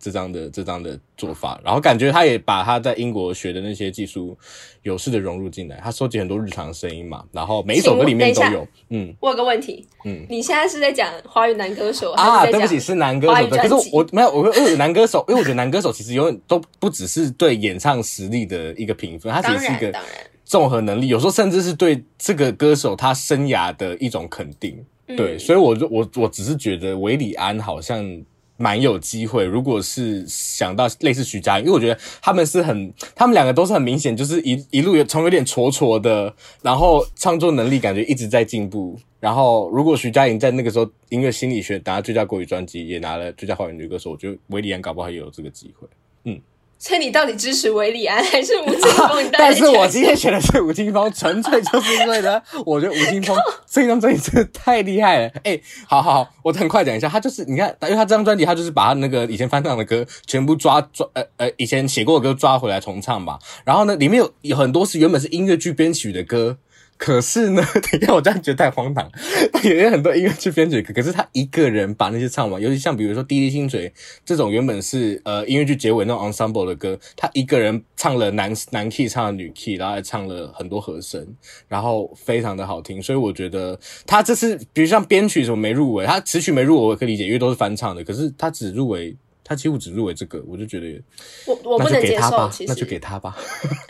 这张的这张的做法，然后感觉他也把他在英国学的那些技术有事的融入进来。他收集很多日常声音嘛，然后每一首歌里面都有。嗯，我有个问题，嗯，你现在是在讲华语男歌手啊？对不起，是男歌手的。可是我没有，我我有男歌手，因为我觉得男歌手其实永远都不只是对演唱实力的一个评分，他其实是一个综合能力，有时候甚至是对这个歌手他生涯的一种肯定。对，所以我就我我只是觉得韦礼安好像。蛮有机会，如果是想到类似徐佳莹，因为我觉得他们是很，他们两个都是很明显，就是一一路有从有点挫挫的，然后创作能力感觉一直在进步。然后如果徐佳莹在那个时候音乐心理学拿了最佳国语专辑，也拿了最佳华语女歌手，我觉得韦礼安搞不好也有这个机会。嗯。所以你到底支持韦礼安 还是吴青峰？啊？但是我今天选的是吴青峰，纯粹就是因为呢，我觉得吴青峰这张专辑真的太厉害了。哎、欸，好好好，我很快讲一下，他就是你看，因为他这张专辑，他就是把他那个以前翻唱的歌全部抓抓，呃呃，以前写过的歌抓回来重唱嘛。然后呢，里面有有很多是原本是音乐剧编曲的歌。可是呢，等一下我这样觉得太荒唐。有很多音乐剧编曲，可是他一个人把那些唱完，尤其像比如说《滴滴心嘴》这种原本是呃音乐剧结尾那种 ensemble 的歌，他一个人唱了男男 key，唱了女 key，然后还唱了很多和声，然后非常的好听。所以我觉得他这次，比如像编曲什么没入围，他词曲没入围我可以理解，因为都是翻唱的。可是他只入围，他几乎只入围这个，我就觉得我我不能接受，那就给他吧。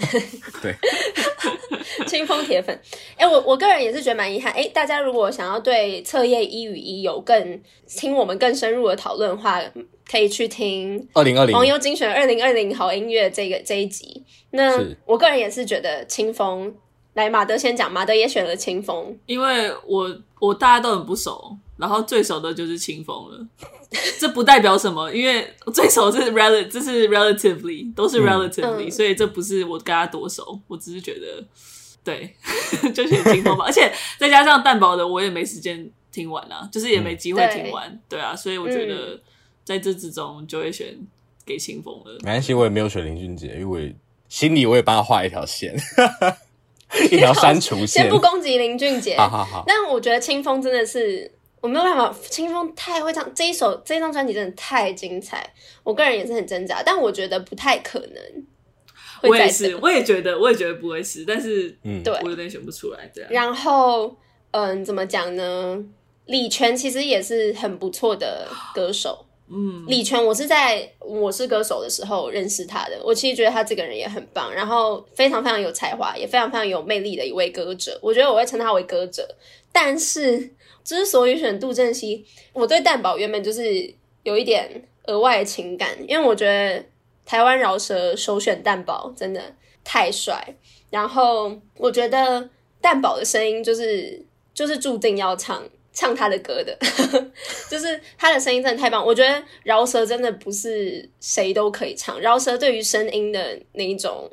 对。清风铁粉，哎、欸，我我个人也是觉得蛮遗憾。哎、欸，大家如果想要对册页一与一有更听我们更深入的讨论的话，可以去听二零二零网友精选二零二零好音乐这个这一集。那我个人也是觉得清风，来马德先讲，马德也选了清风，因为我我大家都很不熟，然后最熟的就是清风了。这不代表什么，因为最熟是 rel，这是 relatively 都是 relatively，、嗯、所以这不是我跟他多熟，我只是觉得。对，就选清风吧，而且再加上蛋堡的，我也没时间听完啊，就是也没机会听完，嗯、对，对啊，所以我觉得在这之中就会选给清风了。没关系，我也没有选林俊杰，因为心里我也帮他画一条线，一条删除线。先不攻击林俊杰，好好好。但我觉得清风真的是我没有办法，清风太会唱，这一首这一张专辑真的太精彩，我个人也是很挣扎，但我觉得不太可能。我也是，我也觉得，我也觉得不会是，但是，嗯，对，我有点选不出来这样。然后，嗯，怎么讲呢？李泉其实也是很不错的歌手，嗯，李泉我是在我是歌手的时候认识他的，我其实觉得他这个人也很棒，然后非常非常有才华，也非常非常有魅力的一位歌者，我觉得我会称他为歌者。但是之所以选杜振熙，我对蛋堡原本就是有一点额外的情感，因为我觉得。台湾饶舌首选蛋堡真的太帅，然后我觉得蛋堡的声音就是就是注定要唱唱他的歌的，就是他的声音真的太棒。我觉得饶舌真的不是谁都可以唱，饶舌对于声音的那一种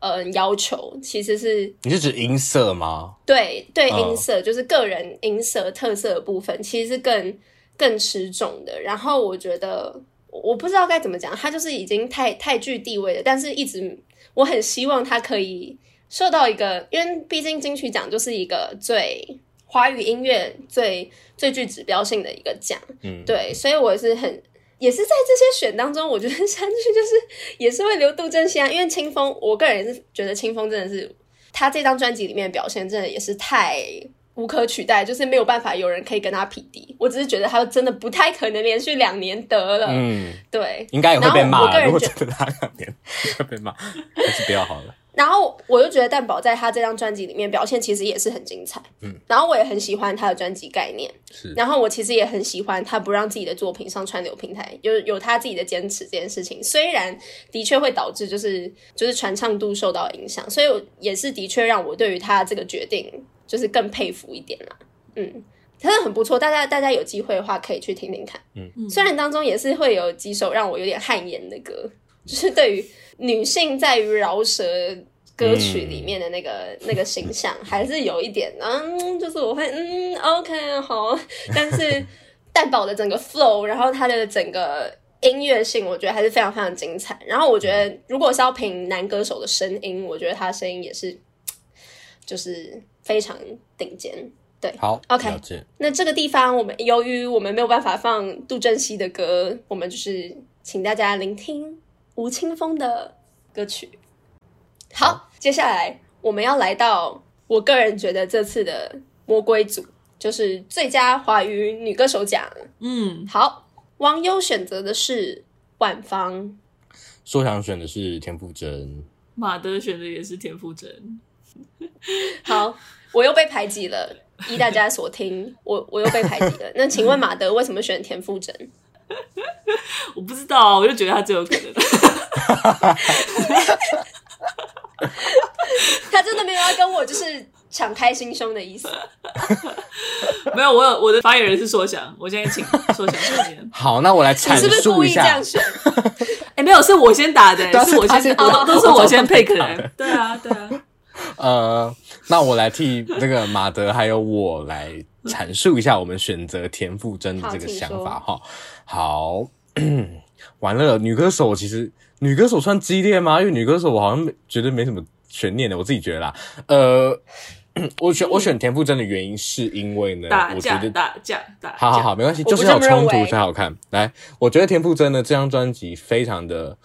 呃要求，其实是你是指音色吗？对对，音色就是个人音色特色的部分，其实是更更吃重的。然后我觉得。我不知道该怎么讲，他就是已经太太具地位了，但是一直我很希望他可以受到一个，因为毕竟金曲奖就是一个最华语音乐最最具指标性的一个奖，嗯，对，所以我是很也是在这些选当中，我觉得上去就是也是会留杜振熙啊，因为清风，我个人也是觉得清风真的是他这张专辑里面的表现真的也是太。无可取代，就是没有办法有人可以跟他匹敌。我只是觉得他真的不太可能连续两年得了。嗯，对，应该也会被骂。我个人觉得他两年 会被骂，还是不要好了。然后我就觉得蛋宝在他这张专辑里面表现其实也是很精彩。嗯，然后我也很喜欢他的专辑概念。是，然后我其实也很喜欢他不让自己的作品上串流平台，有有他自己的坚持这件事情。虽然的确会导致就是就是传唱度受到影响，所以也是的确让我对于他这个决定。就是更佩服一点啦，嗯，真的很不错，大家大家有机会的话可以去听听看，嗯，虽然当中也是会有几首让我有点汗颜的歌，就是对于女性在于饶舌歌曲里面的那个、嗯、那个形象，还是有一点，嗯，就是我会，嗯，OK，好，但是蛋堡的整个 flow，然后它的整个音乐性，我觉得还是非常非常精彩。然后我觉得，如果是要评男歌手的声音，我觉得他的声音也是，就是。非常顶尖，对，好，OK。那这个地方，我们由于我们没有办法放杜振熙的歌，我们就是请大家聆听吴青峰的歌曲。好，接下来我们要来到我个人觉得这次的魔鬼组，就是最佳华语女歌手奖。嗯，好，网友选择的是万芳，说想选的是田馥甄，马德选的也是田馥甄。好。我又被排挤了，依大家所听，我我又被排挤了。那请问马德为什么选田馥甄？我不知道，我就觉得他最有可能。他真的没有要跟我就是敞开心胸的意思。没有，我有我的发言人是说想，我现在请说想这边。好，那我来阐述一下。你是不是故意这样选？哎、欸，没有，是我先打的，是我先，都都是我先 pick 的。对啊，对啊。呃。那我来替那个马德还有我来阐述一下我们选择田馥甄的这个想法哈。好，完了，女歌手其实女歌手算激烈吗？因为女歌手我好像觉得没什么悬念的，我自己觉得啦。呃，我选我选田馥甄的原因是因为呢，我觉得打架打架，好好好，没关系，就是要有冲突才好看。来，我觉得田馥甄的这张专辑非常的，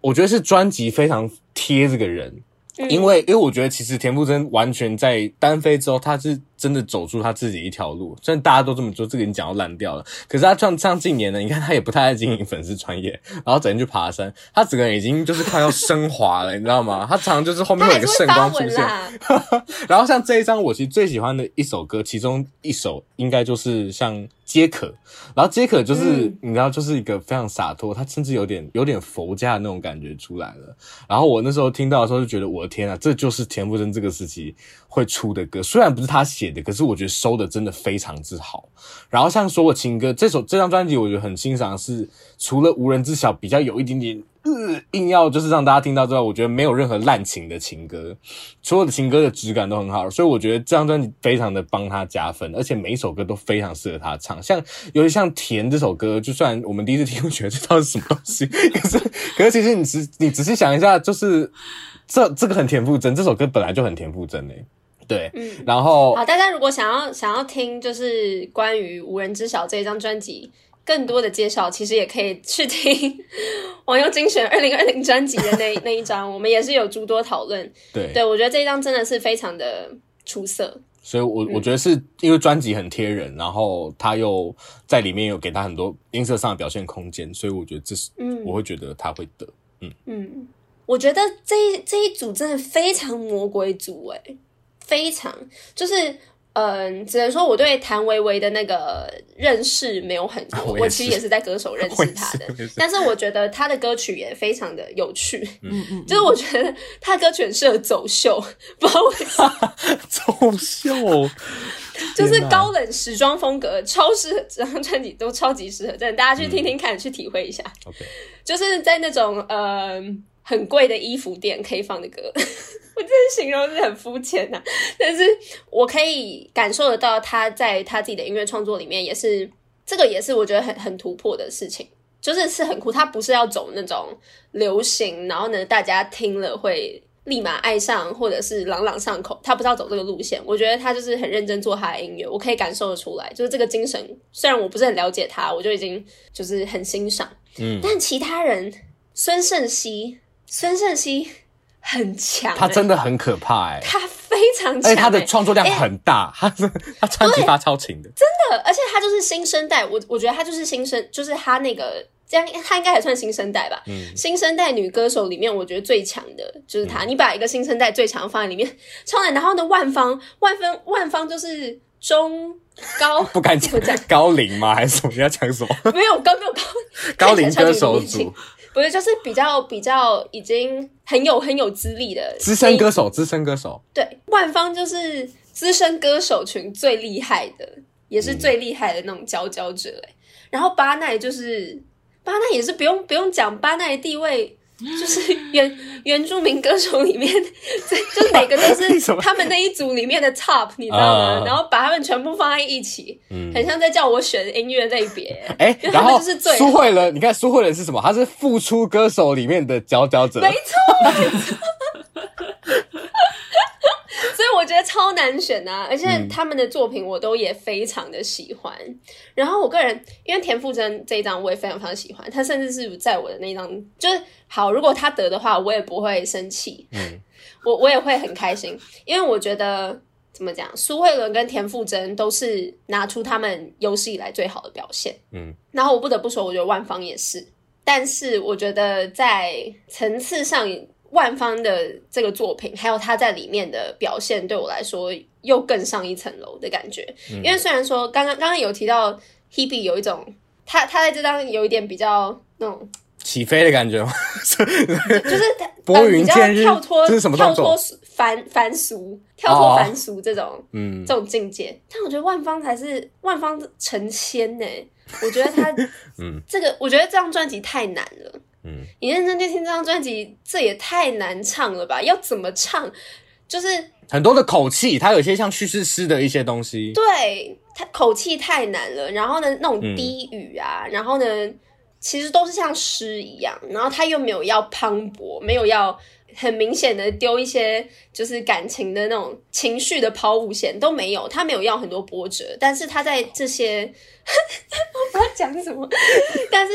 我觉得是专辑非常贴这个人。因为，因为我觉得其实田馥甄完全在单飞之后，他是真的走出他自己一条路。虽然大家都这么说，这个已经讲到烂掉了。可是他像像近年呢，你看他也不太爱经营粉丝专业，然后整天去爬山，他整个人已经就是快要升华了，你知道吗？他常常就是后面会有一个圣光出现。然后像这一张，我其实最喜欢的一首歌，其中一首应该就是像。皆可，然后皆可就是、嗯、你知道，就是一个非常洒脱，他甚至有点有点佛家的那种感觉出来了。然后我那时候听到的时候就觉得，我的天啊，这就是田馥甄这个时期会出的歌，虽然不是他写可是我觉得收的真的非常之好。然后像说我情歌这首这张专辑，我觉得很欣赏是，除了无人知晓比较有一点点。呃，硬要就是让大家听到之后，我觉得没有任何滥情的情歌，所有的情歌的质感都很好，所以我觉得这张专辑非常的帮他加分，而且每一首歌都非常适合他唱。像尤其像《甜》这首歌，就算我们第一次听，会觉得这到底是什么东西，可是可是其实你仔你仔细想一下，就是这这个很田馥甄，这首歌本来就很田馥甄诶。对，嗯，然后好，大家如果想要想要听，就是关于《无人知晓》这一张专辑。更多的介绍，其实也可以去听 网友精选二零二零专辑的那 那一张，我们也是有诸多讨论。对，对我觉得这一张真的是非常的出色。所以我，我我觉得是因为专辑很贴人，然后他又在里面有给他很多音色上的表现空间，所以我觉得这是，嗯，我会觉得他会得，嗯。嗯，我觉得这一这一组真的非常魔鬼组，诶，非常就是。嗯，只能说我对谭维维的那个认识没有很多，我，我其实也是在歌手认 识他的，是但是我觉得他的歌曲也非常的有趣，嗯嗯，就是我觉得他的歌曲很适合走秀，不知道为什么 走秀，就是高冷时装风格，超适合这张专辑都超级适合，真的大家去听听看，嗯、去体会一下，OK，就是在那种嗯很贵的衣服店可以放的歌。我这形容是很肤浅呐，但是我可以感受得到他在他自己的音乐创作里面也是这个也是我觉得很很突破的事情，就是是很酷。他不是要走那种流行，然后呢大家听了会立马爱上或者是朗朗上口，他不是要走这个路线。我觉得他就是很认真做他的音乐，我可以感受得出来，就是这个精神。虽然我不是很了解他，我就已经就是很欣赏。嗯，但其他人孙盛熙，孙盛希。很强、欸，他真的很可怕哎、欸，他非常强、欸，而且他的创作量很大，欸、他他超级发超勤的，真的，而且他就是新生代，我我觉得他就是新生，就是他那个这样，他应该还算新生代吧，嗯，新生代女歌手里面，我觉得最强的就是他，嗯、你把一个新生代最强放在里面，超难，然后呢，万方，万分，万方就是中高，不敢讲高龄吗？还是什么？你要讲什么？没有高没有高高龄歌手组。不是，就是比较比较已经很有很有资历的资深歌手，资深歌手。对，万芳就是资深歌手群最厉害的，也是最厉害的那种佼佼者哎。嗯、然后巴奈就是巴奈也是不用不用讲，巴奈的地位。就是原原住民歌手里面，就是每个都是他们那一组里面的 top，你知道吗？然后把他们全部放在一起，嗯，很像在叫我选音乐类别。哎，然后就是苏慧伦，你看苏慧伦是什么？他是复出歌手里面的佼佼者，没错，没错。我觉得超难选啊，而且他们的作品我都也非常的喜欢。嗯、然后我个人因为田馥甄这一张我也非常非常喜欢，他甚至是在我的那一张就是好，如果他得的话，我也不会生气，嗯，我我也会很开心，因为我觉得怎么讲，苏慧伦跟田馥甄都是拿出他们有史以来最好的表现，嗯，然后我不得不说，我觉得万芳也是，但是我觉得在层次上。万方的这个作品，还有他在里面的表现，对我来说又更上一层楼的感觉。嗯、因为虽然说刚刚刚刚有提到 Hebe 有一种，他他在这张有一点比较那种起飞的感觉吗？就是他拨云见日，跳脱这是什么动作？跳脱凡凡俗，跳脱凡俗这种、哦、嗯这种境界。但我觉得万方才是万方成仙呢。我觉得他 嗯这个，我觉得这张专辑太难了。嗯，你认真去听这张专辑，这也太难唱了吧？要怎么唱？就是很多的口气，它有些像叙事诗的一些东西。对，它口气太难了。然后呢，那种低语啊，嗯、然后呢，其实都是像诗一样。然后他又没有要磅礴，没有要很明显的丢一些就是感情的那种情绪的抛物线都没有，他没有要很多波折，但是他在这些 我不知道讲什么，但是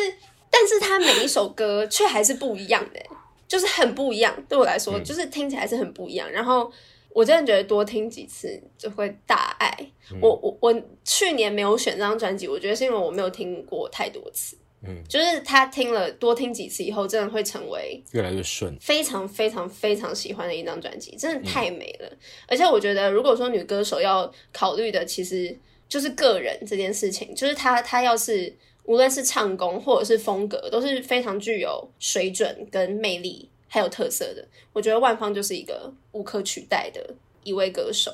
但是他每一首歌却还是不一样的，就是很不一样。对我来说，就是听起来是很不一样。然后我真的觉得多听几次就会大爱。我我我去年没有选这张专辑，我觉得是因为我没有听过太多次。嗯，就是他听了多听几次以后，真的会成为越来越顺，非常非常非常喜欢的一张专辑，真的太美了。嗯、而且我觉得，如果说女歌手要考虑的，其实就是个人这件事情，就是她她要是无论是唱功或者是风格，都是非常具有水准跟魅力还有特色的。我觉得万芳就是一个无可取代的一位歌手，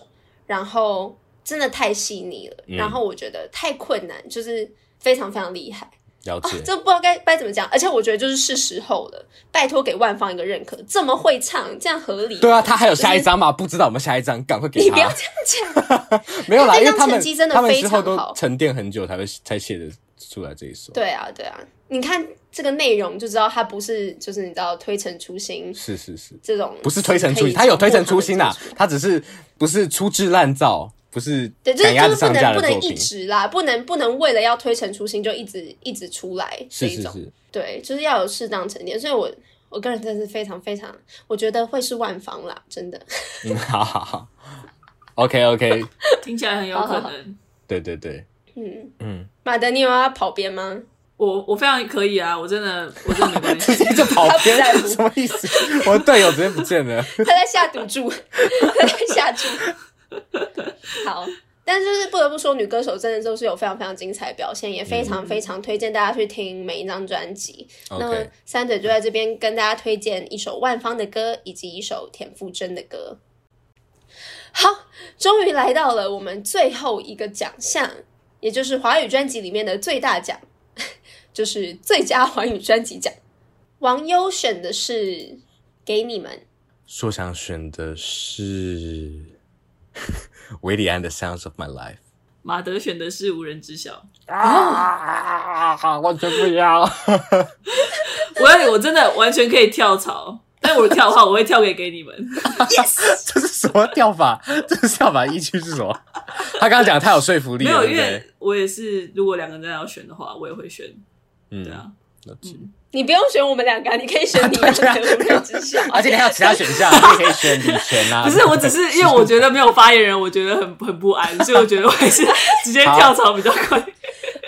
然后真的太细腻了，嗯、然后我觉得太困难，就是非常非常厉害。了解，啊、这不知道该该怎么讲，而且我觉得就是是时候了，拜托给万芳一个认可，这么会唱，这样合理。对啊，他还有下一张嘛？就是、不知道我们下一张，赶快给他。你不要这样讲，没有啦，因为他们真的非常好，他们之后都沉淀很久才会才写得出来这一首。对啊，对啊，你看这个内容就知道他不是就是你知道推陈出新，是是是，这种不是推陈出新，他有推陈出新呐，他只是不是粗制滥造。不是对，就是就是不能不能一直啦，不能不能为了要推陈出新就一直一直出来这一种，是是是对，就是要有适当沉淀。所以我我个人真的是非常非常，我觉得会是万方啦，真的。嗯，好好好，OK OK，听起来很有可能。好好对对对，嗯嗯，嗯马德，你有要跑边吗？我我非常可以啊，我真的我真的没关系，直接就跑边，什么意思？我的队友直接不见了，他在下赌注，他在下注。好，但是就是不得不说，女歌手真的都是有非常非常精彩的表现，也非常非常推荐大家去听每一张专辑。嗯、那么三嘴就在这边跟大家推荐一首万芳的歌，以及一首田馥甄的歌。好，终于来到了我们最后一个奖项，也就是华语专辑里面的最大奖，就是最佳华语专辑奖。王优选的是《给你们》，说想选的是。维里安的《Sounds of My Life》，马德选的是无人知晓 啊，完全不一样。我要我真的完全可以跳槽，但我跳的话，我会跳给给你们。Yes，这是什么跳法？这是跳法依据是什么？他刚刚讲的太有说服力了。没有，因为我也是，如果两个人要选的话，我也会选。嗯，对啊。嗯，你不用选我们两个，你可以选你的无人知晓，而且你还有其他选项，你可以选李泉啊。不是，我只是因为我觉得没有发言人，我觉得很很不安，所以我觉得我还是直接跳槽比较快。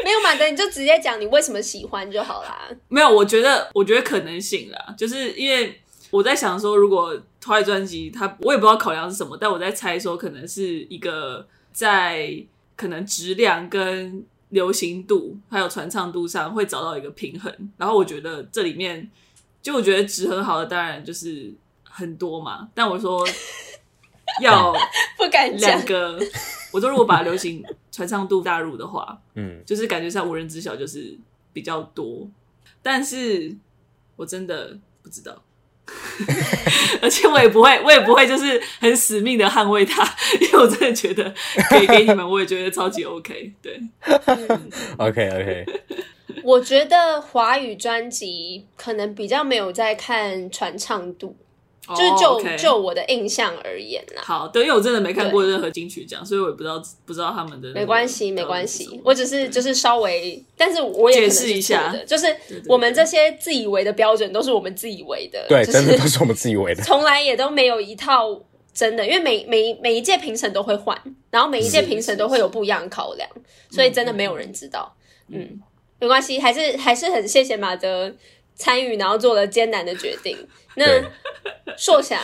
没有马德，你就直接讲你为什么喜欢就好啦。没有，我觉得我觉得可能性啦，就是因为我在想说，如果华语专辑，它我也不知道考量是什么，但我在猜说，可能是一个在可能质量跟。流行度还有传唱度上会找到一个平衡，然后我觉得这里面，就我觉得值很好的当然就是很多嘛，但我说要 不敢两个，我说如果把流行传唱度纳入的话，嗯，就是感觉上无人知晓就是比较多，但是我真的不知道。而且我也不会，我也不会，就是很死命的捍卫他，因为我真的觉得给给你们，我也觉得超级 OK。对，OK OK。我觉得华语专辑可能比较没有在看传唱度。就是就、oh, okay. 就我的印象而言啦。好，对，因为我真的没看过任何金曲奖，所以我也不知道不知道他们的。没关系，没关系，我只是就是稍微，但是我也解释一下，就是我们这些自以为的标准都是我们自以为的，对，真的都是我们自以为的，从来也都没有一套真的，因为每每每一届评审都会换，然后每一届评审都会有不一样的考量，所以真的没有人知道。嗯，嗯，没关系，还是还是很谢谢马德参与，然后做了艰难的决定。那硕翔，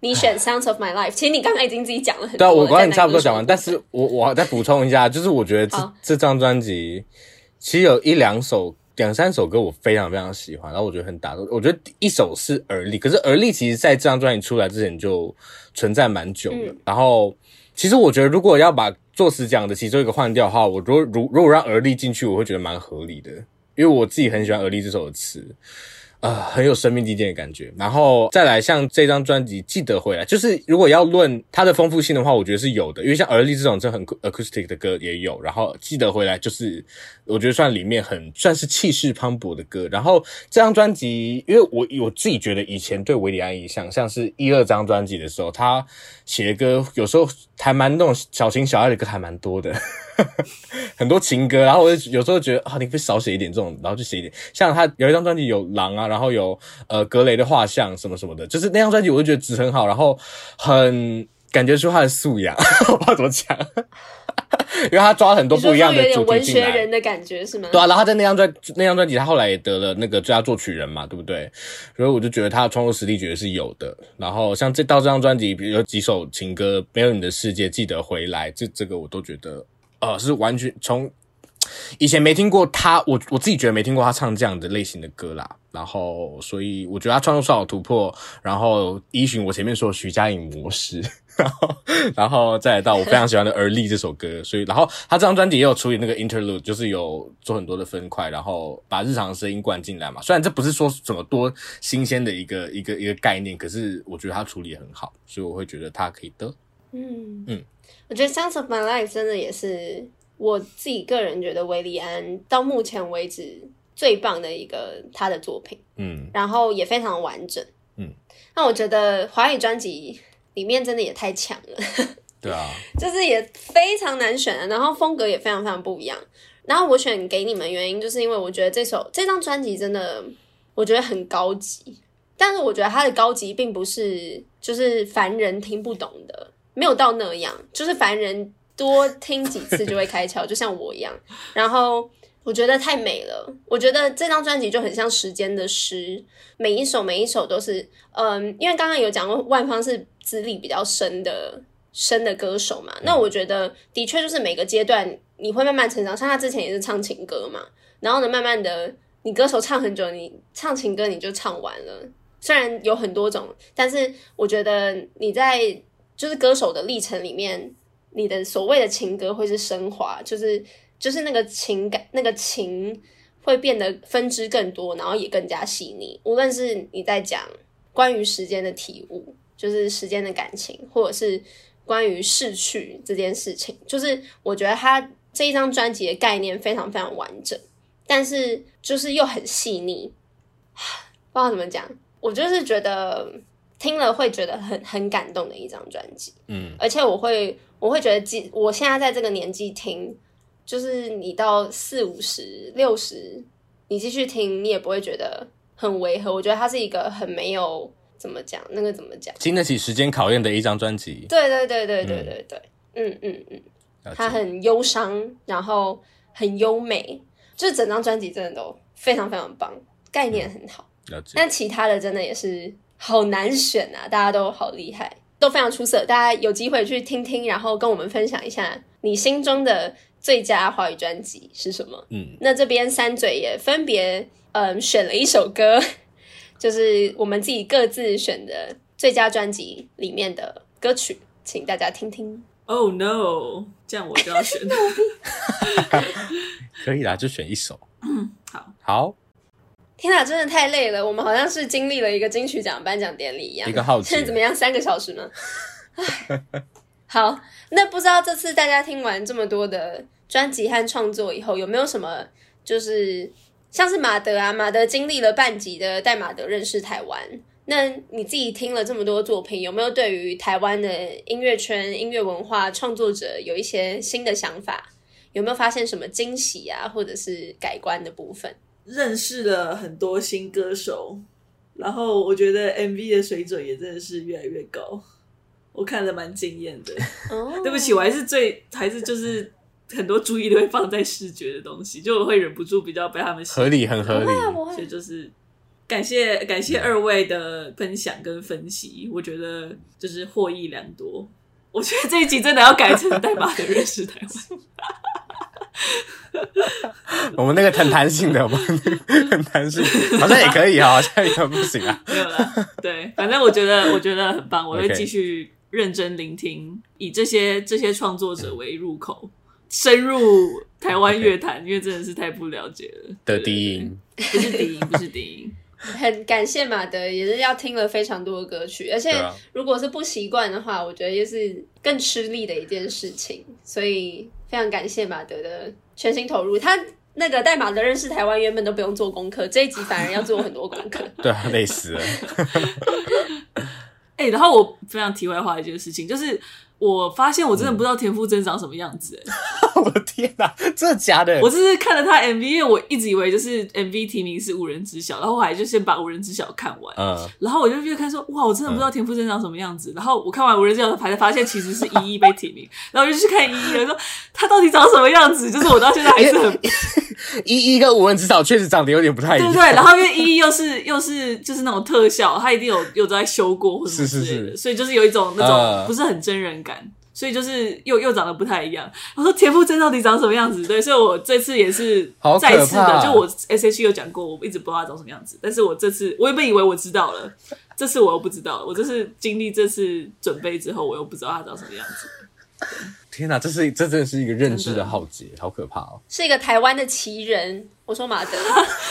你选《Sounds of My Life》，其实你刚刚已经自己讲了很多。对啊，我刚刚你差不多讲完，但是我我再补充一下，就是我觉得这好这张专辑其实有一两首、两三首歌我非常非常喜欢，然后我觉得很打动。我觉得一首是《而立》，可是《而立》其实在这张专辑出来之前就存在蛮久了。嗯、然后，其实我觉得如果要把作词奖的其中一个换掉的话，我如果如如果让《而立》进去，我会觉得蛮合理的，因为我自己很喜欢《而立》这首的词。呃，很有生命地垫的感觉，然后再来像这张专辑《记得回来》，就是如果要论它的丰富性的话，我觉得是有的，因为像《而立》这种这很 acoustic 的歌也有，然后《记得回来》就是我觉得算里面很算是气势磅礴的歌。然后这张专辑，因为我我自己觉得以前对韦礼安印象，像是一二张专辑的时候，他写的歌有时候还蛮那种小情小爱的歌还蛮多的。很多情歌，然后我就有时候觉得啊，你可以少写一点这种，然后就写一点。像他有一张专辑有狼啊，然后有呃格雷的画像什么什么的，就是那张专辑我就觉得质很好，然后很感觉出他的素养，我不知道怎么讲，因为他抓了很多不一样的主题进来，文学人的感觉是吗？对啊，然后在那张专那张专辑，他后来也得了那个最佳作曲人嘛，对不对？所以我就觉得他的创作实力绝对是有的。然后像这到这张专辑，比如有几首情歌，没有你的世界，记得回来，这这个我都觉得。呃，是完全从以前没听过他，我我自己觉得没听过他唱这样的类型的歌啦。然后，所以我觉得他创作上有突破。然后依循我前面说的徐佳莹模式，然后，然后再来到我非常喜欢的《而立》这首歌。所以，然后他这张专辑也有处理那个 interlude，就是有做很多的分块，然后把日常的声音灌进来嘛。虽然这不是说什么多新鲜的一个一个一个概念，可是我觉得他处理很好，所以我会觉得他可以的。嗯嗯。嗯我觉得《Sounds of My Life》真的也是我自己个人觉得韦礼安到目前为止最棒的一个他的作品，嗯，然后也非常完整，嗯。那我觉得华语专辑里面真的也太强了，对啊，就是也非常难选的，然后风格也非常非常不一样。然后我选给你们原因，就是因为我觉得这首这张专辑真的我觉得很高级，但是我觉得它的高级并不是就是凡人听不懂的。没有到那样，就是凡人多听几次就会开窍，就像我一样。然后我觉得太美了，我觉得这张专辑就很像时间的诗，每一首每一首都是，嗯，因为刚刚有讲过万芳是资历比较深的深的歌手嘛，那我觉得的确就是每个阶段你会慢慢成长，像他之前也是唱情歌嘛，然后呢，慢慢的你歌手唱很久，你唱情歌你就唱完了，虽然有很多种，但是我觉得你在。就是歌手的历程里面，你的所谓的情歌会是升华，就是就是那个情感，那个情会变得分支更多，然后也更加细腻。无论是你在讲关于时间的体悟，就是时间的感情，或者是关于逝去这件事情，就是我觉得他这一张专辑的概念非常非常完整，但是就是又很细腻，不知道怎么讲，我就是觉得。听了会觉得很很感动的一张专辑，嗯，而且我会我会觉得，我现在在这个年纪听，就是你到四五十六十，你继续听，你也不会觉得很违和。我觉得它是一个很没有怎么讲，那个怎么讲，经得起时间考验的一张专辑。对对对对对对对，嗯嗯嗯，它很忧伤，然后很优美，就是整张专辑真的都非常非常棒，概念很好。了解。但其他的真的也是。好难选啊！大家都好厉害，都非常出色。大家有机会去听听，然后跟我们分享一下你心中的最佳华语专辑是什么？嗯，那这边三嘴也分别嗯选了一首歌，就是我们自己各自选的最佳专辑里面的歌曲，请大家听听。Oh no！这样我就要选，可以啦，就选一首。嗯，好，好。天哪，真的太累了！我们好像是经历了一个金曲奖颁奖典礼一样。一个好奇，现在怎么样？三个小时呢？好，那不知道这次大家听完这么多的专辑和创作以后，有没有什么就是像是马德啊？马德经历了半集的带马德认识台湾，那你自己听了这么多作品，有没有对于台湾的音乐圈、音乐文化创作者有一些新的想法？有没有发现什么惊喜啊，或者是改观的部分？认识了很多新歌手，然后我觉得 MV 的水准也真的是越来越高，我看了蛮惊艳的。Oh. 对不起，我还是最还是就是很多注意力会放在视觉的东西，就我会忍不住比较被他们合理，很合理。所以就是感谢感谢二位的分享跟分析，我觉得就是获益良多。我觉得这一集真的要改成代码的认识台湾。我们那个很弹性的，我们 很弹性，好像也可以啊，好像也不行啊。没有了，对，反正我觉得我觉得很棒，我会继续认真聆听.以这些这些创作者为入口，深入台湾乐坛.因为真的是太不了解了。的低音不是低音，不是低音。很感谢马德，也是要听了非常多的歌曲，而且如果是不习惯的话，我觉得也是更吃力的一件事情。所以非常感谢马德的全心投入。他那个代码的认识台湾，原本都不用做功课，这一集反而要做很多功课。对啊，累死了。哎、欸，然后我非常题外话的一件事情就是。我发现我真的不知道田馥甄长什么样子，欸，我的天哪，真的假的？我就是看了他 MV，因为我一直以为就是 MV 提名是无人知晓，然后我还就先把无人知晓看完，嗯，然后我就越看说，哇，我真的不知道田馥甄长什么样子。然后我看完无人知晓，才发现其实是依依被提名，然后我就去看依依，我说他到底长什么样子？就是我到现在还是很依依跟无人知晓确实长得有点不太一样，对不对？然后因为依依又是又是就是那种特效，他一定有有在修过或者什么之类的，是是是，所以就是有一种那种不是很真人感。所以就是又又长得不太一样。我说田馥甄到底长什么样子？对，所以我这次也是再次的，就我 S H E 有讲过，我一直不知道他长什么样子。但是我这次我原本以为我知道了，这次我又不知道了。我这次经历这次准备之后，我又不知道他长什么样子。天哪，这是这真的是一个认知的浩劫，好可怕哦！是一个台湾的奇人。我说马德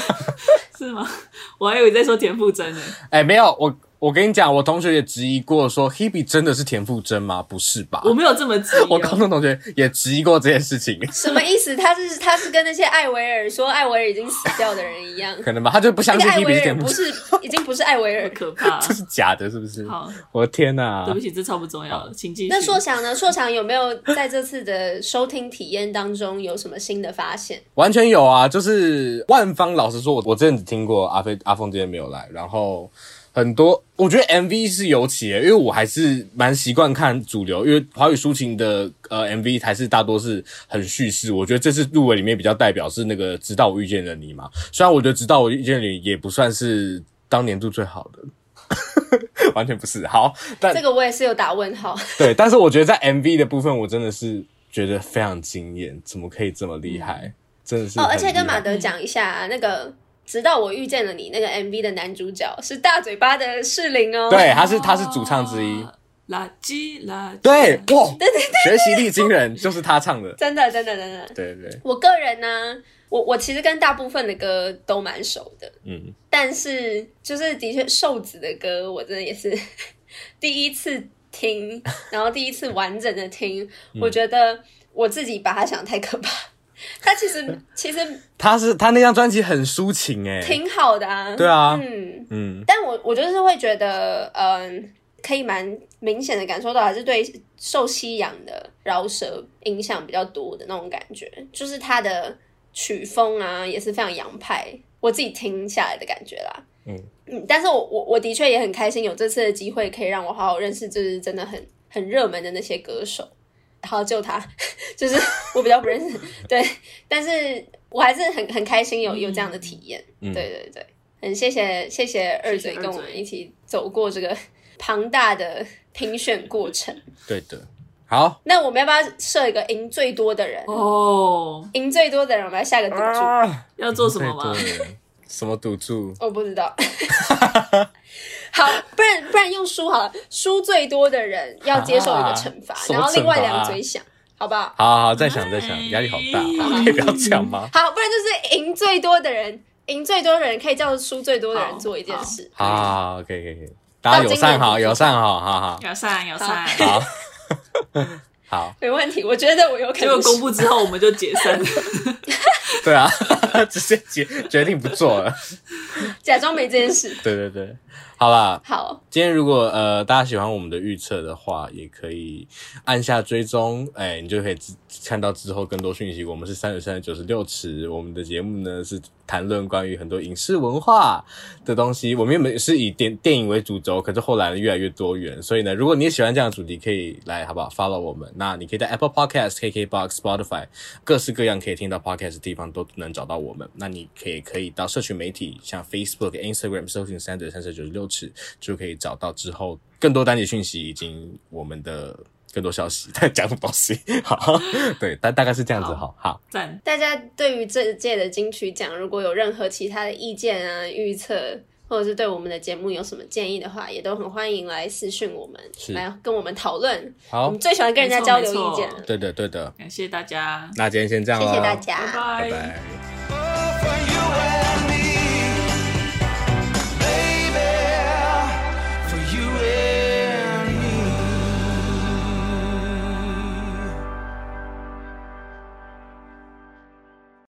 是吗？我还以为在说田馥甄呢。哎，没有我。我跟你讲，我同学也质疑过，说 Hebe 真的是田馥甄吗？不是吧？我没有这么质疑。我高中同学也质疑过这件事情。什么意思？他是他是跟那些艾维尔说艾维尔已经死掉的人一样？可能吧？他就不相信 Hebe 是田馥甄。不是，已经不是艾维尔，可怕，这是假的，是不是？好，我的天哪！对不起，这超不重要的，请继续。那硕强呢？硕强有没有在这次的收听体验当中有什么新的发现？完全有啊！就是万芳，老实说，我我之前只听过阿飞阿峰今天没有来，然后。很多，我觉得 MV 是尤其，因为我还是蛮习惯看主流，因为华语抒情的呃 MV 还是大多是很叙事。我觉得这次入围里面比较代表是那个《直到我遇见了你》嘛，虽然我觉得《直到我遇见了你》也不算是当年度最好的，完全不是。好，但这个我也是有打问号。对，但是我觉得在 MV 的部分，我真的是觉得非常惊艳，怎么可以这么厉害？真的是哦，而且跟马德讲一下、啊、那个。直到我遇见了你，那个 MV 的男主角是大嘴巴的适龄哦。对，他是他是主唱之一。垃圾垃圾。对，哇，对对对，学习力惊人，就是他唱的。真的，真的，真的。对对。我个人呢，我我其实跟大部分的歌都蛮熟的，嗯，但是就是的确瘦子的歌，我真的也是 第一次听，然后第一次完整的听，我觉得我自己把它想得太可怕。他其实其实他是他那张专辑很抒情诶，挺好的啊。对啊，嗯嗯。但我我就是会觉得，嗯，可以蛮明显的感受到，还是对受西洋的饶舌影响比较多的那种感觉。就是他的曲风啊，也是非常洋派，我自己听下来的感觉啦。嗯嗯。但是我我我的确也很开心，有这次的机会可以让我好好认识，就是真的很很热门的那些歌手。好救他，就是我比较不认识，对，但是我还是很很开心有有这样的体验，嗯、对对对，很谢谢谢谢二嘴跟我们一起走过这个庞大的评选过程，对的，好，那我们要不要设一个赢最多的人哦？赢最多的人，我们来下个赌注，啊、要做什么吗？什么赌注？我不知道。好，不然不然用输好了，输最多的人要接受一个惩罚，啊、然后另外两个嘴想，好不好？好好好，再想再想，压力好大，可以不要讲吗？好，不然就是赢最多的人，赢最多的人可以叫输最多的人做一件事。好，好，好，可以可以可以，大家友善好，友善好，好好，友善友善，好，好，没问题，我觉得我有可能。结果公布之后，我们就解散。对啊，直接决决定不做了，假装没这件事。对对对。好啦，好。今天如果呃大家喜欢我们的预测的话，也可以按下追踪，哎、欸，你就可以看到之后更多讯息。我们是三十三九十六尺，我们的节目呢是谈论关于很多影视文化的东西。我们原本是以电电影为主轴，可是后来越来越多元。所以呢，如果你也喜欢这样的主题，可以来好不好 follow 我们？那你可以在 Apple Podcast、KKBox、Spotify 各式各样可以听到 Podcast 的地方都能找到我们。那你可以可以到社群媒体，像 Facebook、Instagram 搜寻三嘴三舌九十六尺，就可以找到之后更多单集讯息以及我们的更多消息。在讲什么东西？好，对，大大概是这样子。好好，赞。大家对于这届的金曲奖，如果有任何其他的意见啊、预测，或者是对我们的节目有什么建议的话，也都很欢迎来私讯我们，是来跟我们讨论。好，我们最喜欢跟人家交流意见。对的，对的。感谢大家。那今天先这样，谢谢大家，拜拜。拜拜。